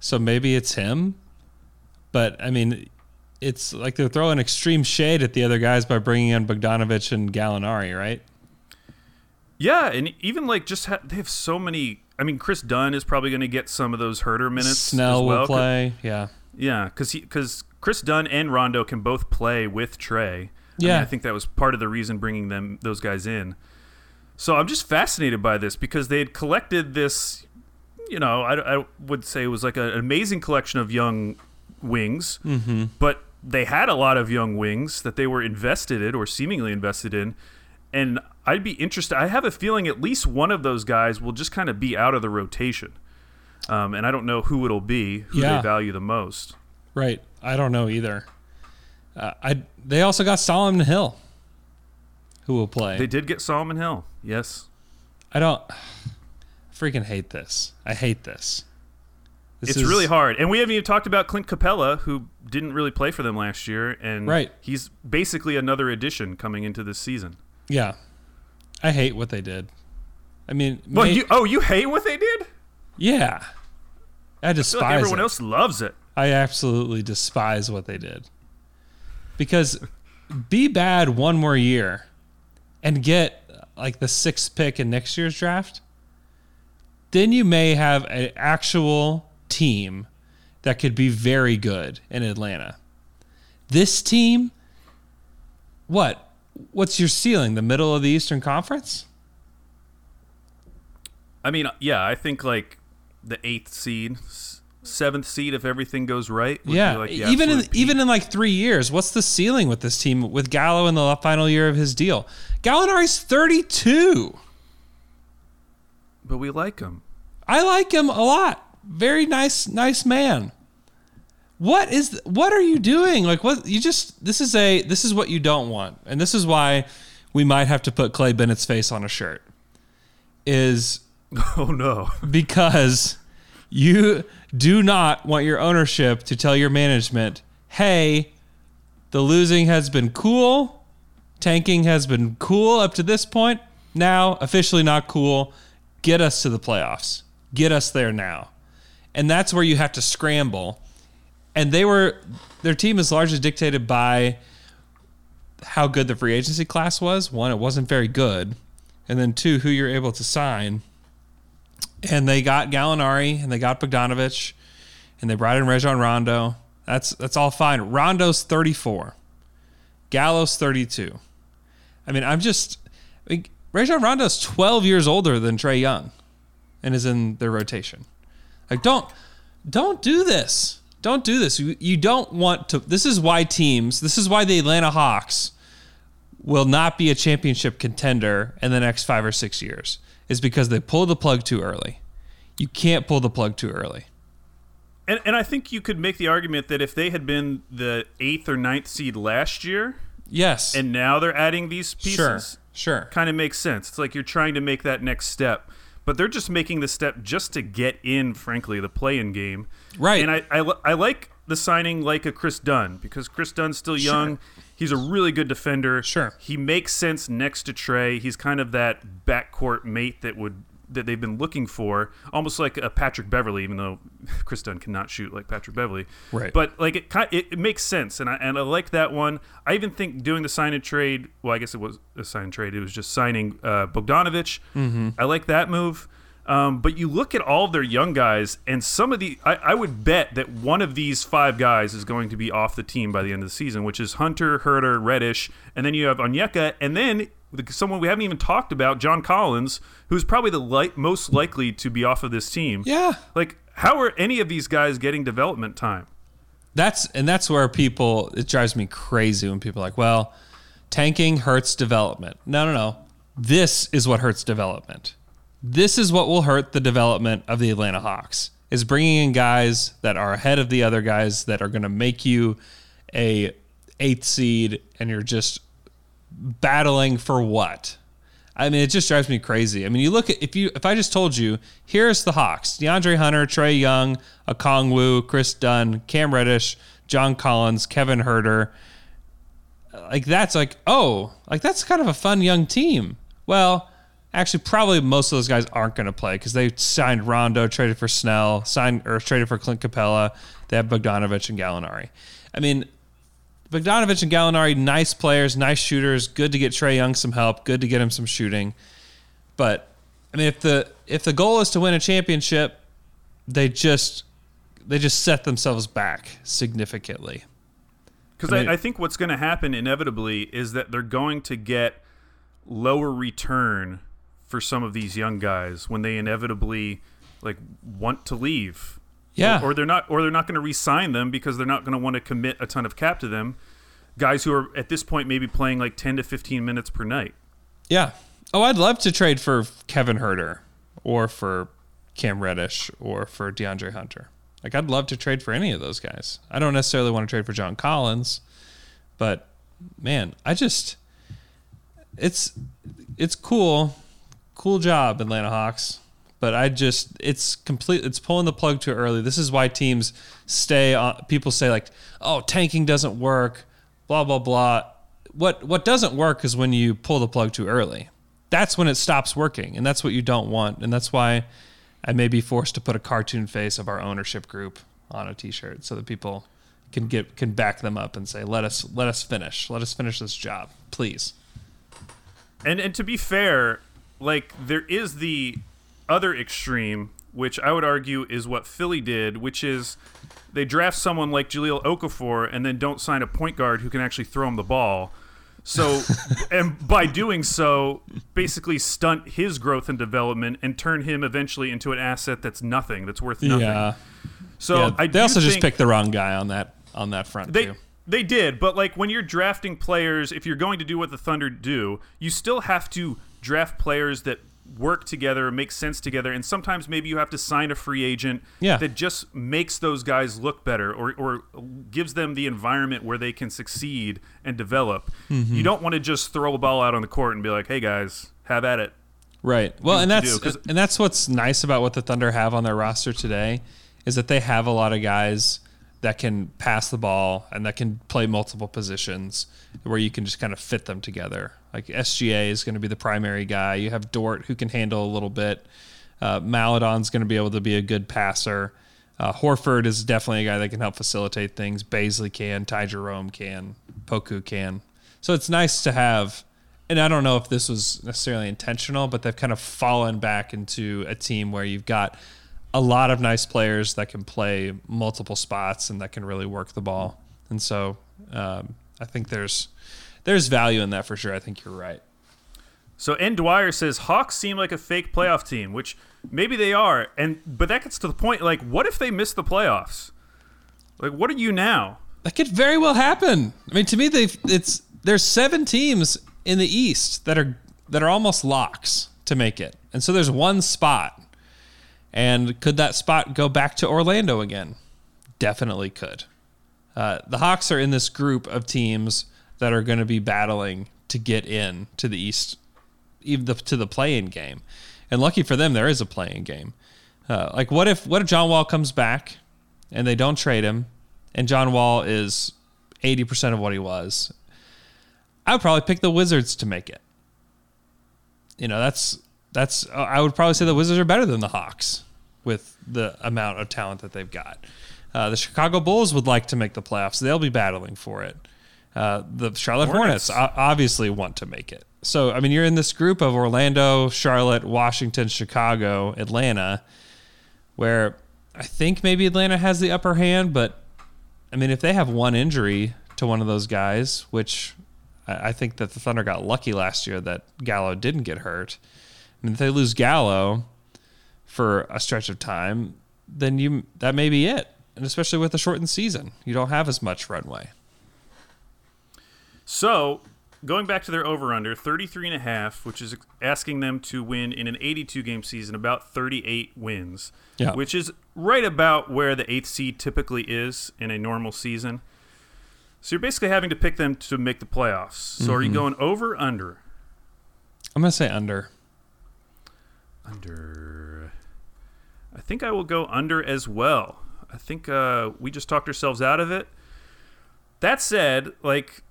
so maybe it's him. But I mean, it's like they're throwing extreme shade at the other guys by bringing in Bogdanovich and Gallinari, right?
Yeah, and even like just ha- they have so many. I mean, Kris Dunn is probably going to get some of those Huerter minutes.
Snell
as well.
will play. Yeah.
Yeah, because because Kris Dunn and Rondo can both play with Trey. I mean,
Yeah.
I think that was part of the reason bringing them those guys in. So I'm just fascinated by this because they had collected this. You know, I, I would say it was like a- an amazing collection of young wings, mm-hmm. but they had a lot of young wings that they were invested in or seemingly invested in, and I'd be interested. I have a feeling at least one of those guys will just kind of be out of the rotation, um, and I don't know who it'll be, who
Yeah.
they value the most.
Right. I don't know either. Uh, I they also got Solomon Hill, who will play.
They did get Solomon Hill. Yes.
I don't. I freaking hate this. I hate this. This
it's
is-
really hard. And we haven't even talked about Clint Capela, who didn't really play for them last year. And
Right.
he's basically another addition coming into this season.
Yeah, I hate what they did. I mean,
Well, you oh, you hate what they did?
yeah, I
I
despise
feel like everyone
it.
else loves it.
I absolutely despise what they did. Because be bad one more year and get like the sixth pick in next year's draft, then you may have an actual team that could be very good in Atlanta. This team, what? What's your ceiling? The middle of the Eastern Conference?
I mean, yeah, I think like the eighth seed, seventh seed, if everything goes right. would be,
Yeah,
like,
even in
peak.
even in like three years, what's the ceiling with this team with Gallo in the final year of his deal? Gallinari's thirty two.
but we like him.
I like him a lot. Very nice, nice man. What is what are you doing? Like what you just this is a this is what you don't want. And this is why we might have to put Clay Bennett's face on a shirt. Is
Oh no.
because you do not want your ownership to tell your management, "Hey, the losing has been cool. Tanking has been cool up to this point. Now, officially not cool. Get us to the playoffs. Get us there now." And that's where you have to scramble. And they were their team is largely dictated by how good the free agency class was. One, it wasn't very good. And then two, who you're able to sign and they got Gallinari and they got Bogdanovich and they brought in Rajon Rondo. That's that's all fine. Rondo's 34. Gallo's 32. I mean, I'm just I mean, Rajon Rondo's 12 years older than Trey Young and is in their rotation. Like don't don't do this. Don't do this. You, you don't want to this is why teams, this is why the Atlanta Hawks will not be a championship contender in the next 5 or 6 years is because they pull the plug too early. You can't pull the plug too early.
And and I think you could make the argument that if they had been the eighth or ninth seed last year,
Yes.
and now they're adding these
sure.
pieces,
Sure.
kind of makes sense. It's like you're trying to make that next step, but they're just making the step just to get in, frankly, the play-in game.
Right.
And I, I, I like the signing like a Kris Dunn because Kris Dunn's still young. He's a really good defender.
Sure.
He makes sense next to Trey. He's kind of that backcourt mate that would that they've been looking for, almost like a Patrick Beverley, even though Kris Dunn cannot shoot like Patrick Beverley.
Right.
But like it, it, it makes sense, and I and I like that one. I even think doing the sign and trade. Well, I guess it was a sign and trade. It was just signing uh, Bogdanovich. Mm-hmm. I like that move. Um, but you look at all their young guys, and some of the, I, I would bet that one of these five guys is going to be off the team by the end of the season, which is Hunter, Huerter, Reddish, and then you have Onyeka, and then someone we haven't even talked about, John Collins, who's probably the li- most likely to be off of this team.
Yeah.
Like, how are any of these guys getting development time?
That's and that's where people it drives me crazy when people are like, well, tanking hurts development. No, no, no. This is what hurts development. This is what will hurt the development of the Atlanta Hawks. Is bringing in guys that are ahead of the other guys that are going to make you a eighth seed and you're just battling for what? I mean, it just drives me crazy. I mean, you look at if you if I just told you, here's the Hawks: DeAndre Hunter, Trey Young, Okongwu, Kris Dunn, Cam Reddish, John Collins, Kevin Huerter. Like that's like oh, like that's kind of a fun young team. Well, actually, probably most of those guys aren't going to play because they signed Rondo, traded for Snell, signed or traded for Clint Capela. They have Bogdanovich and Gallinari. I mean, Bogdanovich and Gallinari, nice players, nice shooters. Good to get Trey Young some help. Good to get him some shooting. But I mean, if the if the goal is to win a championship, they just they just set themselves back significantly.
Because
I mean-
I, I think what's going to happen inevitably is that they're going to get lower return for some of these young guys when they inevitably like want to leave.
Yeah.
Or, or they're not or they're not going to re-sign them because they're not going to want to commit a ton of cap to them. Guys who are at this point maybe playing like 10 to 15 minutes per night.
Yeah. Oh, I'd love to trade for Kevin Huerter or for Cam Reddish or for DeAndre Hunter. Like, I'd love to trade for any of those guys. I don't necessarily want to trade for John Collins, but man, I just it's it's cool, cool job, Atlanta Hawks. But I just it's complete. It's pulling the plug too early. This is why teams stay on. People say like, "Oh, tanking doesn't work," blah blah blah. What what doesn't work is when you pull the plug too early. That's when it stops working, and that's what you don't want. And that's why I may be forced to put a cartoon face of our ownership group on a T-shirt so that people can get can back them up and say, "Let us let us finish. Let us finish this job, please."
And and to be fair, like there is the other extreme, which I would argue is what Philly did, which is they draft someone like Jahlil Okafor and then don't sign a point guard who can actually throw him the ball. So, and by doing so, basically stunt his growth and development and turn him eventually into an asset that's nothing, that's worth nothing.
Yeah.
So
yeah.
I
they also just picked the wrong guy on that on that front
they
too.
they did, but like when you're drafting players, if you're going to do what the Thunder do, you still have to draft players that work together, make sense together, and sometimes maybe you have to sign a free agent
Yeah.
that just makes those guys look better or, or gives them the environment where they can succeed and develop.
Mm-hmm.
You don't want to just throw a ball out on the court and be like, "Hey guys, have at it."
Right. Well, and that's and that's what's nice about what the Thunder have on their roster today is that they have a lot of guys that can pass the ball and that can play multiple positions where you can just kind of fit them together. Like SGA is going to be the primary guy. You have Dort who can handle a little bit. Uh, Maledon's going to be able to be a good passer. Uh, Horford is definitely a guy that can help facilitate things. Bazley can, Ty Jerome can, Poku can. So it's nice to have and I don't know if this was necessarily intentional, but they've kind of fallen back into a team where you've got a lot of nice players that can play multiple spots and that can really work the ball. And so um, I think there's there's value in that for sure. I think you're right.
So N Dwyer says Hawks seem like a fake playoff team, which maybe they are, and but that gets to the point. Like, what if they miss the playoffs? Like, what are you now?
That could very well happen. I mean, to me, they it's there's seven teams in the East that are that are almost locks to make it, and so there's one spot. And could that spot go back to Orlando again? Definitely could. Uh, the Hawks are in this group of teams that are going to be battling to get in to the East, even the, to the play-in game. And lucky for them, there is a play-in game. Uh, like, what if what if John Wall comes back and they don't trade him, and John Wall is eighty percent of what he was? I would probably pick the Wizards to make it. You know, that's that's. I would probably say the Wizards are better than the Hawks with the amount of talent that they've got. Uh, the Chicago Bulls would like to make the playoffs. They'll be battling for it. Uh, the Charlotte Hornets,
Hornets.
obviously want to make it. So, I mean, you're in this group of Orlando, Charlotte, Washington, Chicago, Atlanta, where I think maybe Atlanta has the upper hand. But, I mean, if they have one injury to one of those guys, which I I think that the Thunder got lucky last year that Gallo didn't get hurt. I mean, if they lose Gallo for a stretch of time, then you that may be it. And especially with the shortened season, you don't have as much runway.
So, going back to their over under 33 and a half, which is asking them to win in an 82 game season about 38 wins,
Yeah.
which is right about where the 8th seed typically is in a normal season. So, you're basically having to pick them to make the playoffs. So, are you mm-hmm. going over under?
I'm gonna say under.
Under. I think I will go under as well. I think uh, we just talked ourselves out of it. That said, like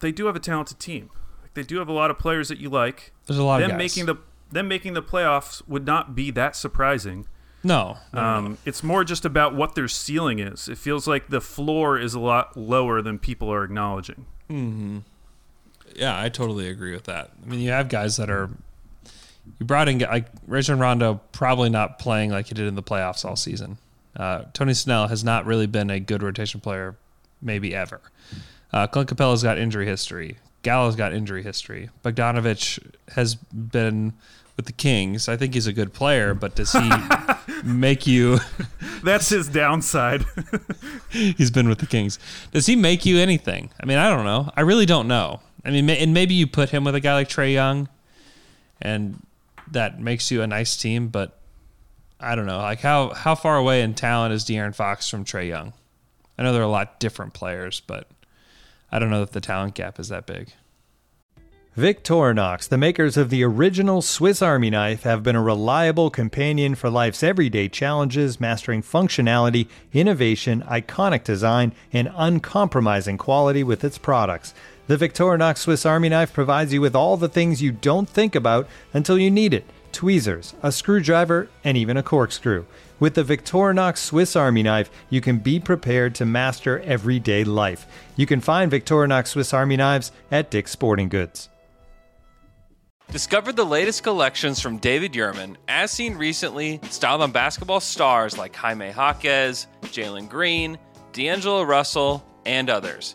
they do have a talented team. Like, they do have a lot of players that you like.
There's a lot of
them
guys.
making the them making the playoffs would not be that surprising.
No, no, no, no.
Um, it's more just about what their ceiling is. It feels like the floor is a lot lower than people are acknowledging. Hmm.
Yeah, I totally agree with that. I mean, you have guys that are you brought in like Rajon Rondo, probably not playing like he did in the playoffs all season. Uh, Tony Snell has not really been a good rotation player, maybe ever. Uh, Clint Capela's got injury history. Gallo's got injury history. Bogdanovich has been with the Kings. I think he's a good player, but does he make you?
That's his downside.
he's been with the Kings. Does he make you anything? I mean, I don't know. I really don't know. I mean, and maybe you put him with a guy like Trey Young, and that makes you a nice team. But I don't know. Like how how far away in talent is De'Aaron Fox from Trey Young? I know they're a lot different players, but I don't know if the talent gap is that big.
Victorinox, the makers of the original Swiss Army knife, have been a reliable companion for life's everyday challenges, mastering functionality, innovation, iconic design, and uncompromising quality with its products. The Victorinox Swiss Army knife provides you with all the things you don't think about until you need it tweezers, a screwdriver, and even a corkscrew. With the Victorinox Swiss Army knife, you can be prepared to master everyday life. You can find Victorinox Swiss Army knives at Dick's Sporting Goods.
Discover the latest collections from David Yurman, as seen recently, styled on basketball stars like Jaime Jaquez, Jalen Green, D'Angelo Russell, and others.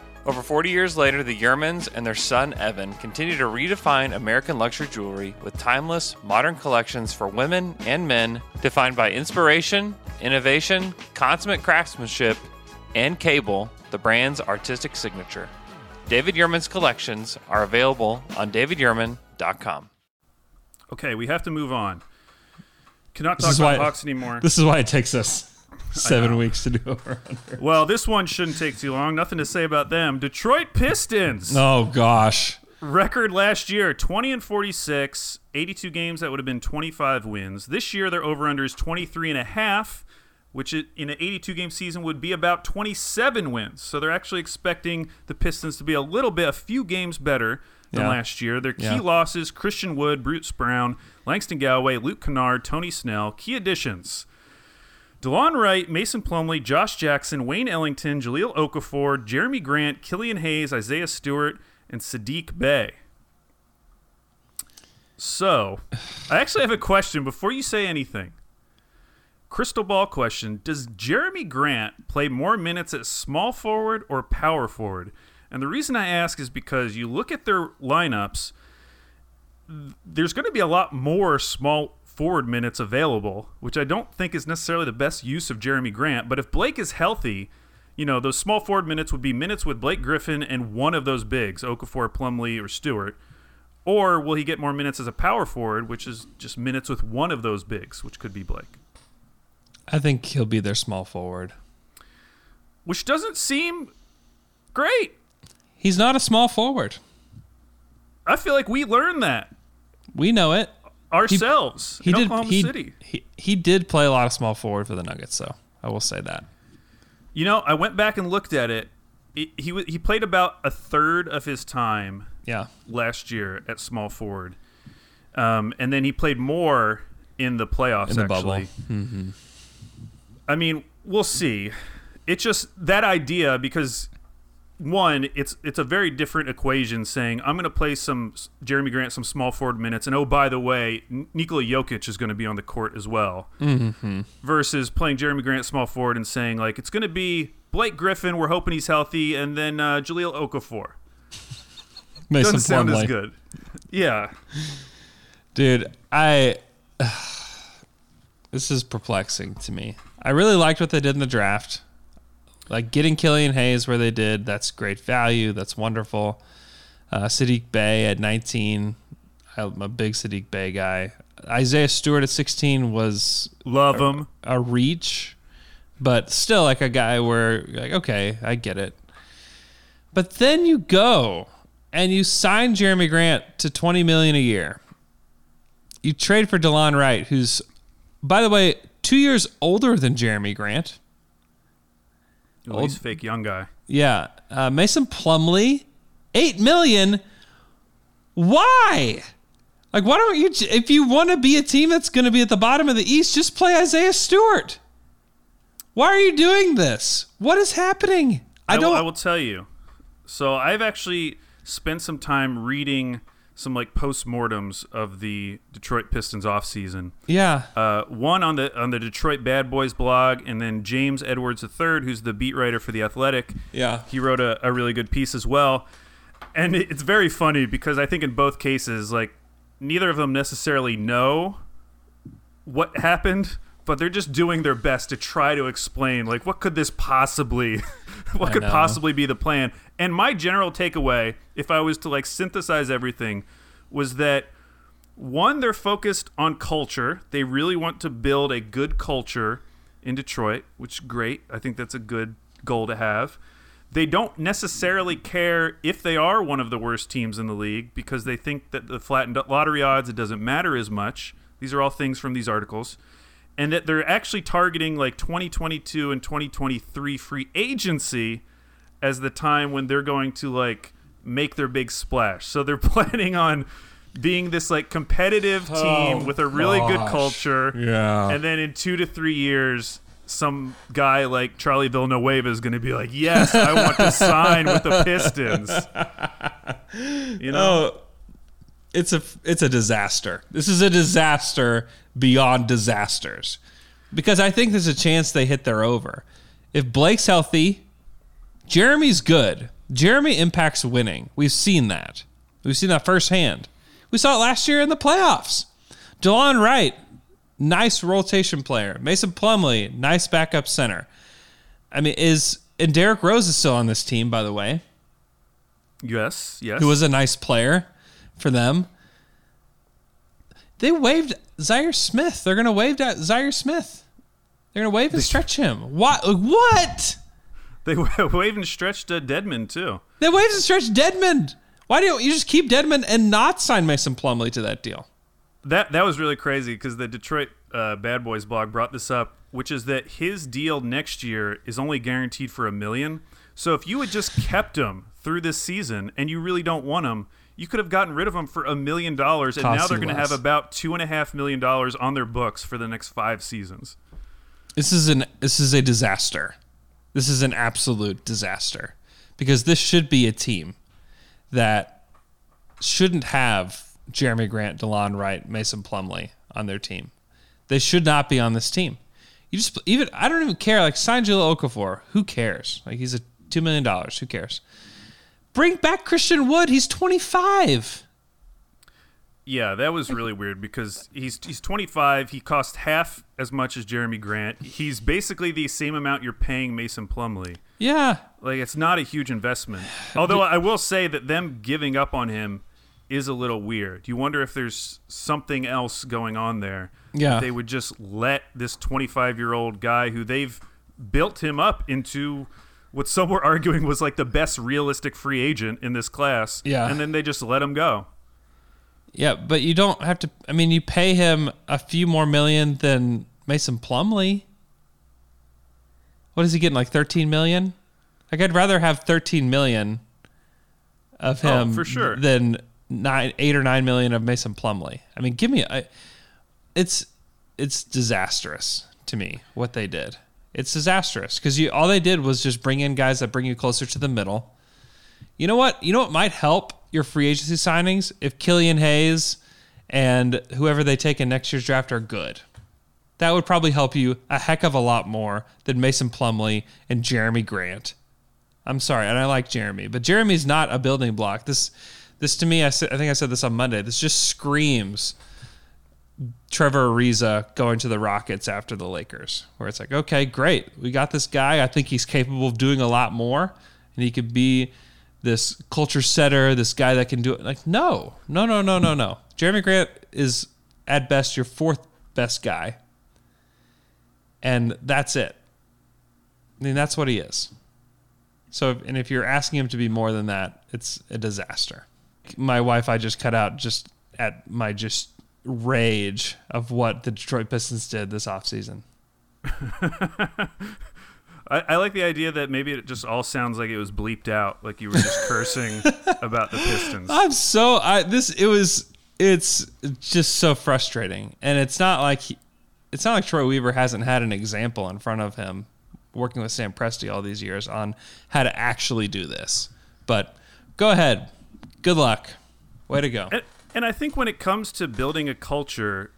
Over 40 years later, the Yurmans and their son Evan continue to redefine American luxury jewelry with timeless, modern collections for women and men, defined by inspiration, innovation, consummate craftsmanship, and cable, the brand's artistic signature. David Yurman's collections are available on davidyurman.com.
okay, we have to move on. Cannot talk about
why-
Hawks anymore.
This is why it takes us seven weeks to do over under.
well, this one shouldn't take too long. Nothing to say about them. Detroit Pistons.
Oh gosh.
Record last year 20 and 46, 82 games that would have been 25 wins. This year their over under is 23 and a half, which in an 82 game season would be about 27 wins. So they're actually expecting the Pistons to be a little bit a few games better than
Yeah.
last year. Their key
Yeah.
losses Christian Wood, Bruce Brown, Langston Galloway, Luke Kennard, Tony Snell. Key additions DeLon Wright, Mason Plumlee, Josh Jackson, Wayne Ellington, Jahlil Okafor, Jerami Grant, Killian Hayes, Isaiah Stewart, and Sadiq Bey. So, I actually have a question before you say anything. Crystal ball question Does Jerami Grant play more minutes at small forward or power forward? And the reason I ask is because you look at their lineups, there's going to be a lot more small forward minutes available, which I don't think is necessarily the best use of Jerami Grant. But if Blake is healthy, you know, those small forward minutes would be minutes with Blake Griffin and one of those bigs, Okafor, Plumlee, or Stewart. Or will he get more minutes as a power forward, which is just minutes with one of those bigs, which could be Blake?
I think he'll be their small forward.
Which doesn't seem great.
He's not a small forward.
I feel like we learned that
We know it.
Ourselves
He
in
did.
Oklahoma
He,
City.
he he did play a lot of small forward for the Nuggets, so I will say that.
You know, I went back and looked at it. He he, he played about a third of his time
Yeah.
last year at small forward, um, and then he played more in the playoffs.
In the bubble.
actually, I mean, we'll see. It's just that idea because one, it's it's a very different equation. Saying I'm going to play some Jerami Grant some small forward minutes, and oh by the way, Nikola Jokic is going to be on the court as well. Mm-hmm. Versus playing Jerami Grant small forward and saying like it's going to be Blake Griffin. We're hoping he's healthy, and then uh, Jahlil Okafor.
Mason
Doesn't sound as good. Yeah.
Dude, I this is perplexing to me. I really liked what they did in the draft. Like getting Killian Hayes where they did, that's great value. That's wonderful. Uh, Sadiq Bey at 19. I'm a big Sadiq Bey guy. Isaiah Stewart at 16 was
Love him.
a reach, but still like a guy where like, okay, I get it. But then you go and you sign Jerami Grant to 20 million a year. You trade for DeLon Wright, who's, by the way, two years older than Jerami Grant.
Well, he's fake young guy.
Yeah, uh, Mason Plumlee, eight million. Why? Like, why don't you? If you want to be a team that's going to be at the bottom of the East, just play Isaiah Stewart. Why are you doing this? What is happening? I
I, will,
don't.
I will tell you. So I've actually spent some time reading some like postmortems of the Detroit Pistons offseason.
yeah,
Uh, one on the on the Detroit Bad Boys blog, and then James Edwards III, who's the beat writer for the Athletic.
Yeah.
he wrote a, a really good piece as well. And it- it's very funny because I think in both cases, like neither of them necessarily know what happened, but they're just doing their best to try to explain like what could this possibly what could possibly be the plan. And my general takeaway, if I was to like synthesize everything, was that one, they're focused on culture. They really want to build a good culture in Detroit, which is great. I think that's a good goal to have. They don't necessarily care if they are one of the worst teams in the league because they think that the flattened lottery odds, it doesn't matter as much. These are all things from these articles. And that they're actually targeting like 2022 and 2023 free agency as the time when they're going to like make their big splash. So they're planning on being this like competitive oh, team with a really good culture.
Yeah.
And then in 2 to 3 years some guy like Charlie Villanueva is going to be like, "Yes, I want to sign with the Pistons." You know?
Oh, it's a it's a disaster. This is a disaster beyond disasters. Because I think there's a chance they hit their over. If Blake's healthy, Jerami's good. Jerami impacts winning. We've seen that. We've seen that firsthand. We saw it last year in the playoffs. DeLon Wright, nice rotation player. Mason Plumlee, nice backup center. I mean, is and Derrick Rose is still on this team, by the way
Yes, yes.
who was a nice player for them. They waived Zhaire Smith. They're going to waive that Zhaire Smith. They're going to waive and stretch him. What? What?
They waved and stretched uh, Dedmon too.
They waived and stretched Dedmon. Why don't you just keep Dedmon and not sign Mason Plumlee to that deal?
That that was really crazy because the Detroit uh, Bad Boys blog brought this up, which is that his deal next year is only guaranteed for a million. So if you had just kept him through this season and you really don't want him, you could have gotten rid of them for a million dollars, and now they're going to have about two and a half million dollars on their books for the next five seasons.
This is an this is a disaster. This is an absolute disaster because this should be a team that shouldn't have Jerami Grant, DeLon Wright, Mason Plumlee on their team. They should not be on this team. You just even I don't even care. Like sign Jahlil Okafor. Who cares? Like he's a two million dollars. Who cares? Bring back Christian Wood. He's twenty five.
Yeah, that was really weird because he's he's 25. He cost half as much as Jerami Grant. He's basically the same amount you're paying Mason Plumlee.
Yeah.
Like it's not a huge investment. Although I will say that them giving up on him is a little weird. Do you wonder if there's something else going on there.
Yeah.
They would just let this 25-year-old guy who they've built him up into what some were arguing was like the best realistic free agent in this class.
Yeah.
And then they just let him go.
Yeah, but you don't have to. I mean, you pay him a few more million than Mason Plumlee. What is he getting? Like thirteen million? Like I'd rather have thirteen million of
Oh,
him
for sure.
than nine, eight or nine million of Mason Plumlee. I mean, give me. I, it's it's disastrous to me what they did. It's disastrous because you all they did was just bring in guys that bring you closer to the middle. You know what? You know what might help your free agency signings if Killian Hayes and whoever they take in next year's draft are good. That would probably help you a heck of a lot more than Mason Plumlee and Jerami Grant. I'm sorry, and I like Jerami, but Jerami's not a building block. This, this to me, I, I think I said this on Monday. This just screams Trevor Ariza going to the Rockets after the Lakers, where it's like, okay, great, we got this guy. I think he's capable of doing a lot more, and he could be this culture setter, this guy that can do it. Like, no, no, no, no, no, no. Jerami Grant is at best your fourth best guy, and that's it. I mean, that's what he is. So, and if you're asking him to be more than that, it's a disaster. My Wi-Fi just cut out just at my just rage of what the Detroit Pistons did this offseason.
I, I like the idea that maybe it just all sounds like it was bleeped out, like you were just cursing about the Pistons.
I'm so I this it was it's just so frustrating, and it's not like he, it's not like Troy Weaver hasn't had an example in front of him working with Sam Presti all these years on how to actually do this. But go ahead, good luck, way to go.
And I think when it comes to building a culture,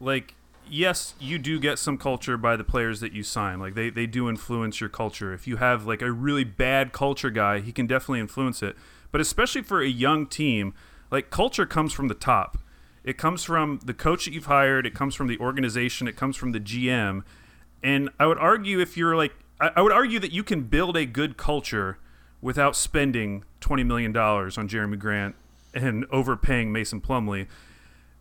like yes, you do get some culture by the players that you sign. Like they, they do influence your culture. If you have like a really bad culture guy, he can definitely influence it. But especially for a young team, like culture comes from the top. It comes from the coach that you've hired, it comes from the organization, it comes from the GM. And I would argue if you're like I, I would argue that you can build a good culture without spending twenty million dollars on Jerami Grant and overpaying Mason Plumlee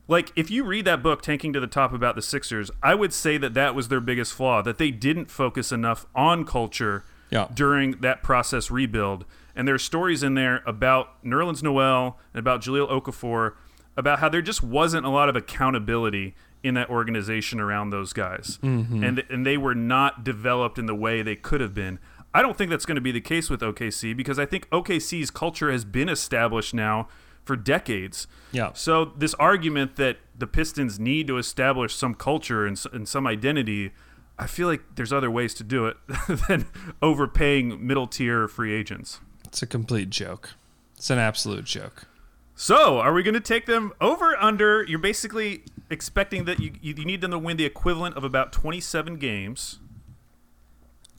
like if you read that book tanking to the top about the sixers i would say that that was their biggest flaw that they didn't focus enough on culture
Yeah.
during that process rebuild. And there are stories in there about nerlens noel and about jahlil okafor about how there just wasn't a lot of accountability in that organization around those guys. Mm-hmm. And, and they were not developed in the way they could have been. I don't think that's going to be the case with okc because i think okc's culture has been established now for decades
Yeah.
so this argument that the Pistons need to establish some culture and, and some identity, I feel like there's other ways to do it than overpaying middle tier free agents.
It's a complete joke. It's an absolute joke.
So are we going to take them over under? You're basically expecting that you, you need them to win the equivalent of about 27 games.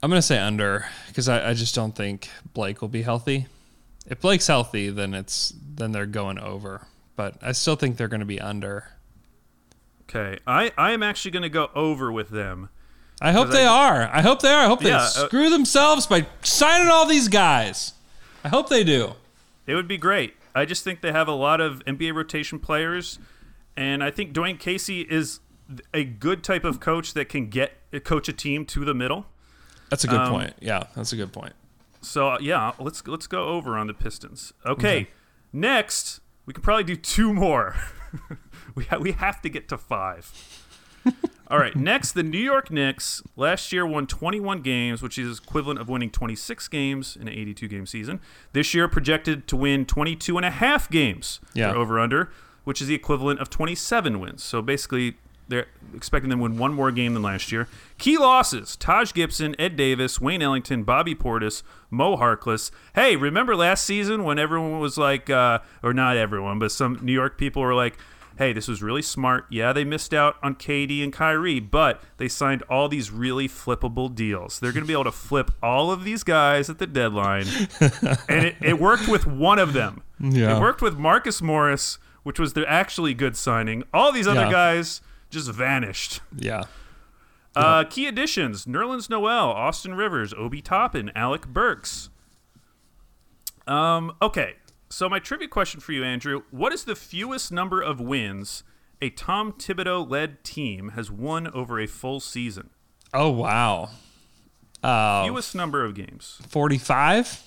I'm gonna say under because I, I just don't think Blake will be healthy. If Blake's healthy, then it's then they're going over. But I still think they're gonna be under.
Okay, I I am actually going to go over with them.
I hope they
I-
are. I hope they are. I hope they
Yeah, uh,
screw themselves by signing all these guys. I hope they do.
It would be great. I just think they have a lot of NBA rotation players, and I think Dwane Casey is a good type of coach that can get coach a team to the middle.
That's a good
Um,
point. Yeah, that's a good point.
So uh, yeah, let's let's go over on the Pistons. Okay, next we can probably do two more. we ha- we have to get to five. All right, next the New York Knicks last year won 21 games, which is equivalent of winning 26 games in an 82 game season. This year projected to win 22 and a half games
Yeah.
over under, which is the equivalent of 27 wins. So basically they're expecting them to win one more game than last year. Key losses: Taj Gibson, Ed Davis, Wayne Ellington, Bobby Portis, Mo Harkless. Hey, remember last season when everyone was like, uh, or not everyone, but some New York people were like, "Hey, this was really smart. Yeah, they missed out on KD and Kyrie, but they signed all these really flippable deals. They're going to be able to flip all of these guys at the deadline." and it, it worked with one of them.
Yeah.
It worked with Marcus Morris, which was the actually good signing. All these other
Yeah.
guys just vanished.
Yeah.
Uh, key additions: Nerlens Noel, Austin Rivers, Obi Toppin, Alec Burks. Um, okay, so my trivia question for you, Andrew: What is the fewest number of wins a Tom Thibodeau-led team has won over a full season?
Oh wow. Uh,
Fewest number of games.
Forty-five.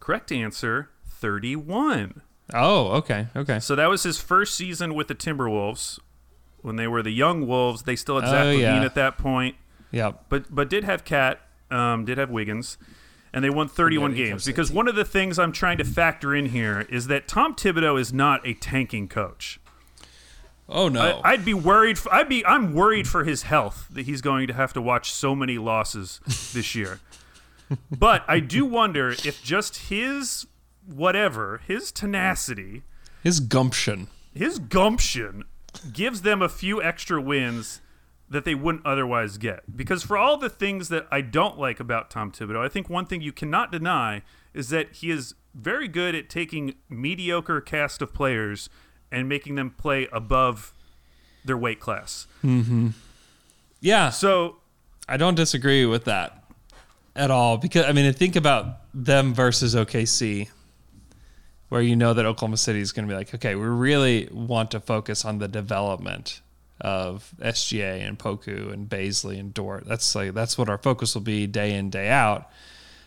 Correct answer: thirty-one.
Oh, okay, okay.
So that was his first season with the Timberwolves. When they were the young Wolves, they still had Zach
Oh,
LaVine
yeah.
at that point.
Yeah,
but but did have Cat, um, did have Wiggins, and they won 31
Forgetting
games. Because one of the things I'm trying to factor in here is that Tom Thibodeau is not a tanking coach.
Oh no.
I, I'd be worried. For, I'd be. I'm worried for his health that he's going to have to watch so many losses this year. but I do wonder if just his whatever, his tenacity,
His gumption.
his gumption gives them a few extra wins that they wouldn't otherwise get. Because for all the things that I don't like about Tom Thibodeau, I think one thing you cannot deny is that he is very good at taking mediocre cast of players and making them play above their weight class. Hmm.
Yeah,
So
I don't disagree with that at all because I mean, think about them versus OKC, where you know that Oklahoma City is going to be like, okay, we really want to focus on the development of SGA and Poku and Bazley and Dort. That's like that's what our focus will be day in day out.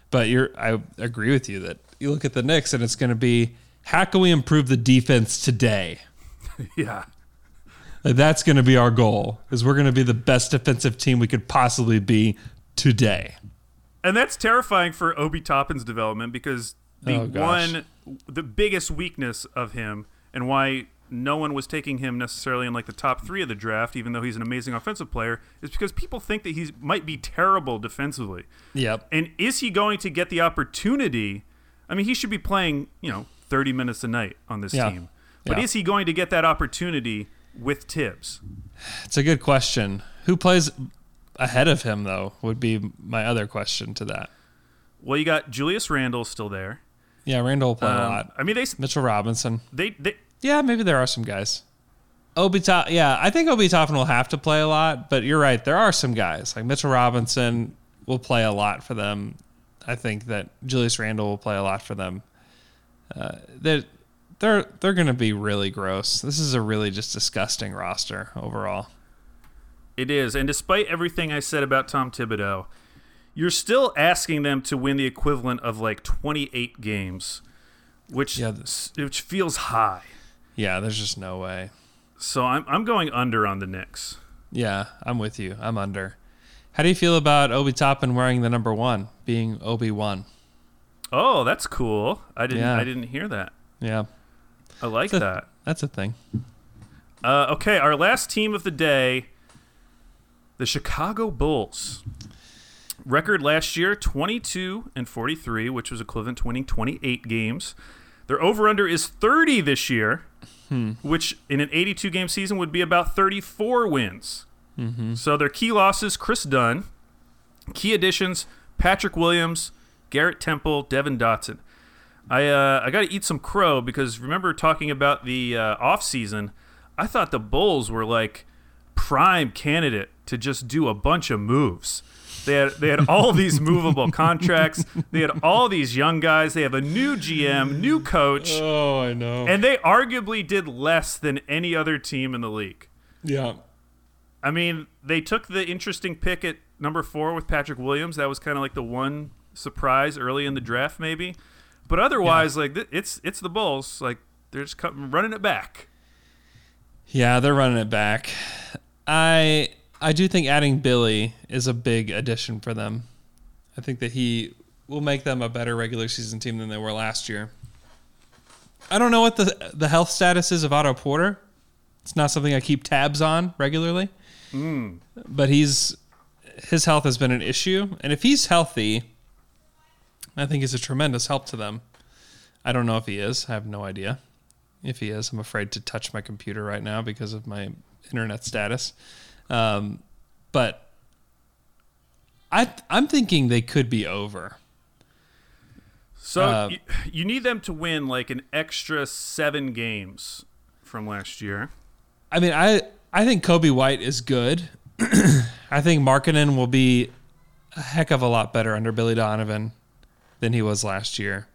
But you're, I agree with you that you look at the Knicks and it's going to be how can we improve the defense today?
yeah,
Like, that's going to be our goal. Is we're going to be the best defensive team we could possibly be today.
and that's terrifying for Obi Toppin's development because the
Oh,
one, the biggest weakness of him, and why no one was taking him necessarily in like the top three of the draft, even though he's an amazing offensive player, is because people think that he might be terrible defensively.
Yep.
And is he going to get the opportunity? I mean, he should be playing, you know, 30 minutes a night on this
Yeah.
team. But
Yeah.
is he going to get that opportunity with Thibs?
It's a good question. Who plays ahead of him though? Would be my other question to that.
Well, you got Julius Randle still there.
Yeah, Randle will play a
Um,
lot.
I mean, they
Mitchell Robinson.
they they
Yeah, maybe there are some guys. Obi Top, yeah, I think Obi Toppin will have to play a lot, but you're right. There are some guys like Mitchell Robinson will play a lot for them. I think that Julius Randle will play a lot for them. Uh, they're they're they're going to be really gross. This is a really just disgusting roster overall.
It is, and despite everything I said about Tom Thibodeau, you're still asking them to win the equivalent of like 28 games, which
Yeah,
which feels high.
Yeah, there's just no way.
So I'm I'm going under on the Knicks.
Yeah, I'm with you. I'm under. How do you feel about Obi Toppin wearing the number one, being Obi one?
Oh, that's cool. I didn't
Yeah.
I didn't hear that.
Yeah,
I like
It's a-
that.
that's a thing.
Uh, okay, our last team of the day, the Chicago Bulls. Record last year 22 and 43, which was equivalent to winning 28 games. Their over under is 30 this year, which in an 82 game season would be about 34 wins. So their key losses Kris Dunn, key additions Patrick Williams, Garrett Temple, Devon Dotson. I uh, I got to eat some crow because remember talking about the uh, off season, I thought the Bulls were like prime candidate to just do a bunch of moves. They had they had all these movable contracts. They had all these young guys. They have a new GM, new coach,
Oh, I know.
and they arguably did less than any other team in the league.
yeah,
I mean, they took the interesting pick at number four with Patrick Williams. That was kind of like the one surprise early in the draft, maybe. But otherwise, like th- it's it's the Bulls. Like they're just cut, running it back.
yeah, they're running it back. I I do think adding Billy is a big addition for them. I think that he will make them a better regular season team than they were last year. I don't know what the the health status is of Otto Porter. It's not something I keep tabs on regularly. Hmm. But he's his health has been an issue, and if he's healthy, I think he's a tremendous help to them. I don't know if he is. I have no idea if he is. I'm afraid to touch my computer right now because of my internet status. Um, but I I'm thinking they could be over.
So
Uh,
you, you need them to win like an extra seven games from last year.
I mean, I I think Coby White is good. I think Markkanen will be a heck of a lot better under Billy Donovan than he was last year.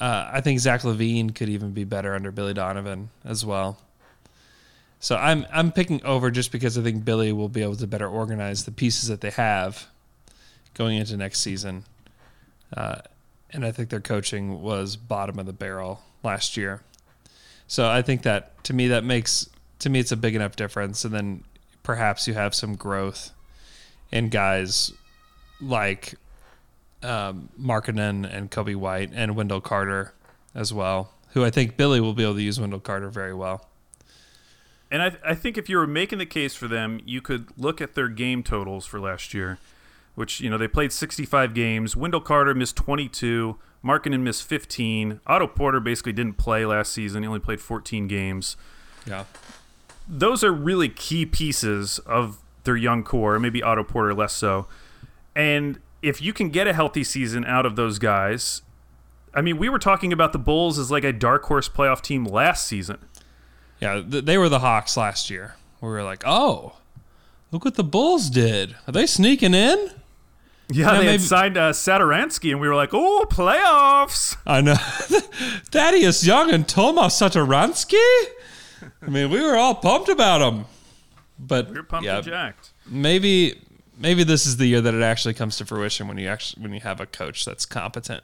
Uh, I think Zach LaVine could even be better under Billy Donovan as well. So I'm I'm picking over just because I think Billy will be able to better organize the pieces that they have going into next season. Uh, and I think their coaching was bottom of the barrel last year. So I think that to me that makes to me it's a big enough difference, and then perhaps you have some growth in guys like um, Markkanen and Coby White and Wendell Carter as well, who I think Billy will be able to use Wendell Carter very well.
And I, I think if you were making the case for them, you could look at their game totals for last year, which, you know, they played 65 games. Wendell Carter missed 22. Markkanen missed 15. Otto Porter basically didn't play last season. He only played 14 games.
Yeah.
Those are really key pieces of their young core, maybe Otto Porter less so. And if you can get a healthy season out of those guys, I mean, we were talking about the Bulls as like a dark horse playoff team last season.
Yeah, th- they were the Hawks last year. We were like, oh, look what the Bulls did. Are they sneaking in?
Yeah, they
maybe-
signed uh, Satoransky, and we were like, "Oh, playoffs!"
I know. Thaddeus Young and Tomas Satoransky? I mean, we were all pumped about them. But
We were pumped
yeah,
and jacked.
maybe maybe this is the year that it actually comes to fruition when you actually when you have a coach that's competent.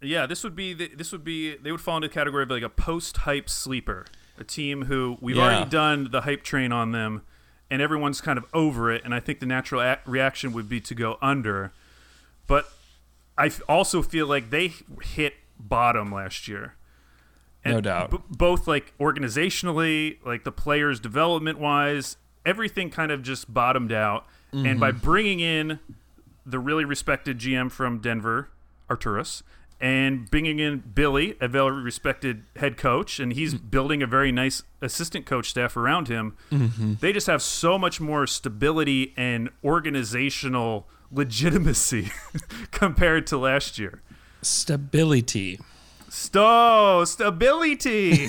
Yeah, this would be the, this would be they would fall into the category of like a post-hype sleeper, a team who we've
Yeah.
already done the hype train on them, and everyone's kind of over it. And I think the natural a- reaction would be to go under, but I f- also feel like they hit bottom last year.
No doubt.
b- both like organizationally, like the players development wise, everything kind of just bottomed out. And by mm-hmm. bringing in the really respected GM from Denver, Arturas, and bringing in Billy, a very respected head coach, and he's mm-hmm. building a very nice assistant coach staff around him. Mm-hmm. They just have so much more stability and organizational legitimacy compared to last year.
Stability.
Sto stability.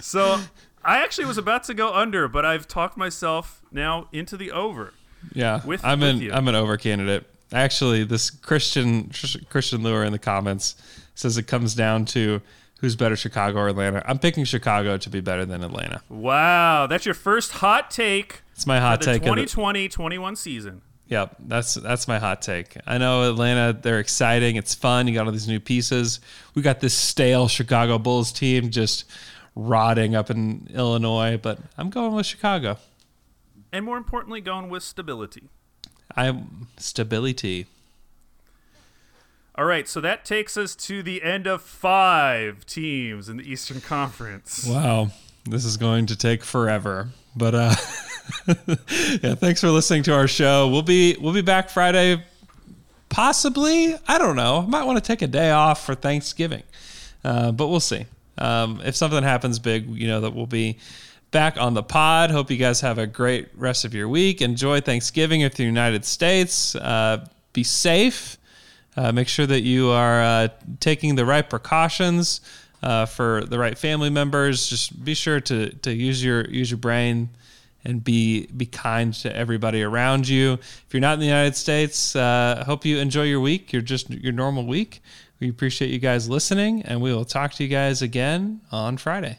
so I actually was about to go under, but I've talked myself now into the over.
Yeah,
With-
I'm
with
an
you.
I'm an over candidate. Actually, this Christian Christian Lure in the comments says it comes down to who's better, Chicago or Atlanta. I'm picking Chicago to be better than Atlanta.
Wow, that's your first hot take
It's my hot take. of the-
2020-21 season.
Yep, that's that's my hot take. I know Atlanta, they're exciting. It's fun. You got all these new pieces. We got this stale Chicago Bulls team just rotting up in Illinois, but I'm going with Chicago.
And more importantly, going with stability.
I'm stability.
All right, so that takes us to the end of five teams in the Eastern Conference.
Wow, this is going to take forever. But uh yeah, thanks for listening to our show. We'll be we'll be back Friday possibly. I don't know. Might want to take a day off for Thanksgiving. Uh, but we'll see. Um, if something happens big, you know that we'll be back on the pod. Hope you guys have a great rest of your week. Enjoy Thanksgiving if you're the United States. Uh, be safe. Uh, make sure that you are uh, taking the right precautions uh, for the right family members. Just be sure to to use your use your brain and be be kind to everybody around you. If you're not in the United States, uh, hope you enjoy your week. Your just your normal week. We appreciate you guys listening, and we will talk to you guys again on Friday.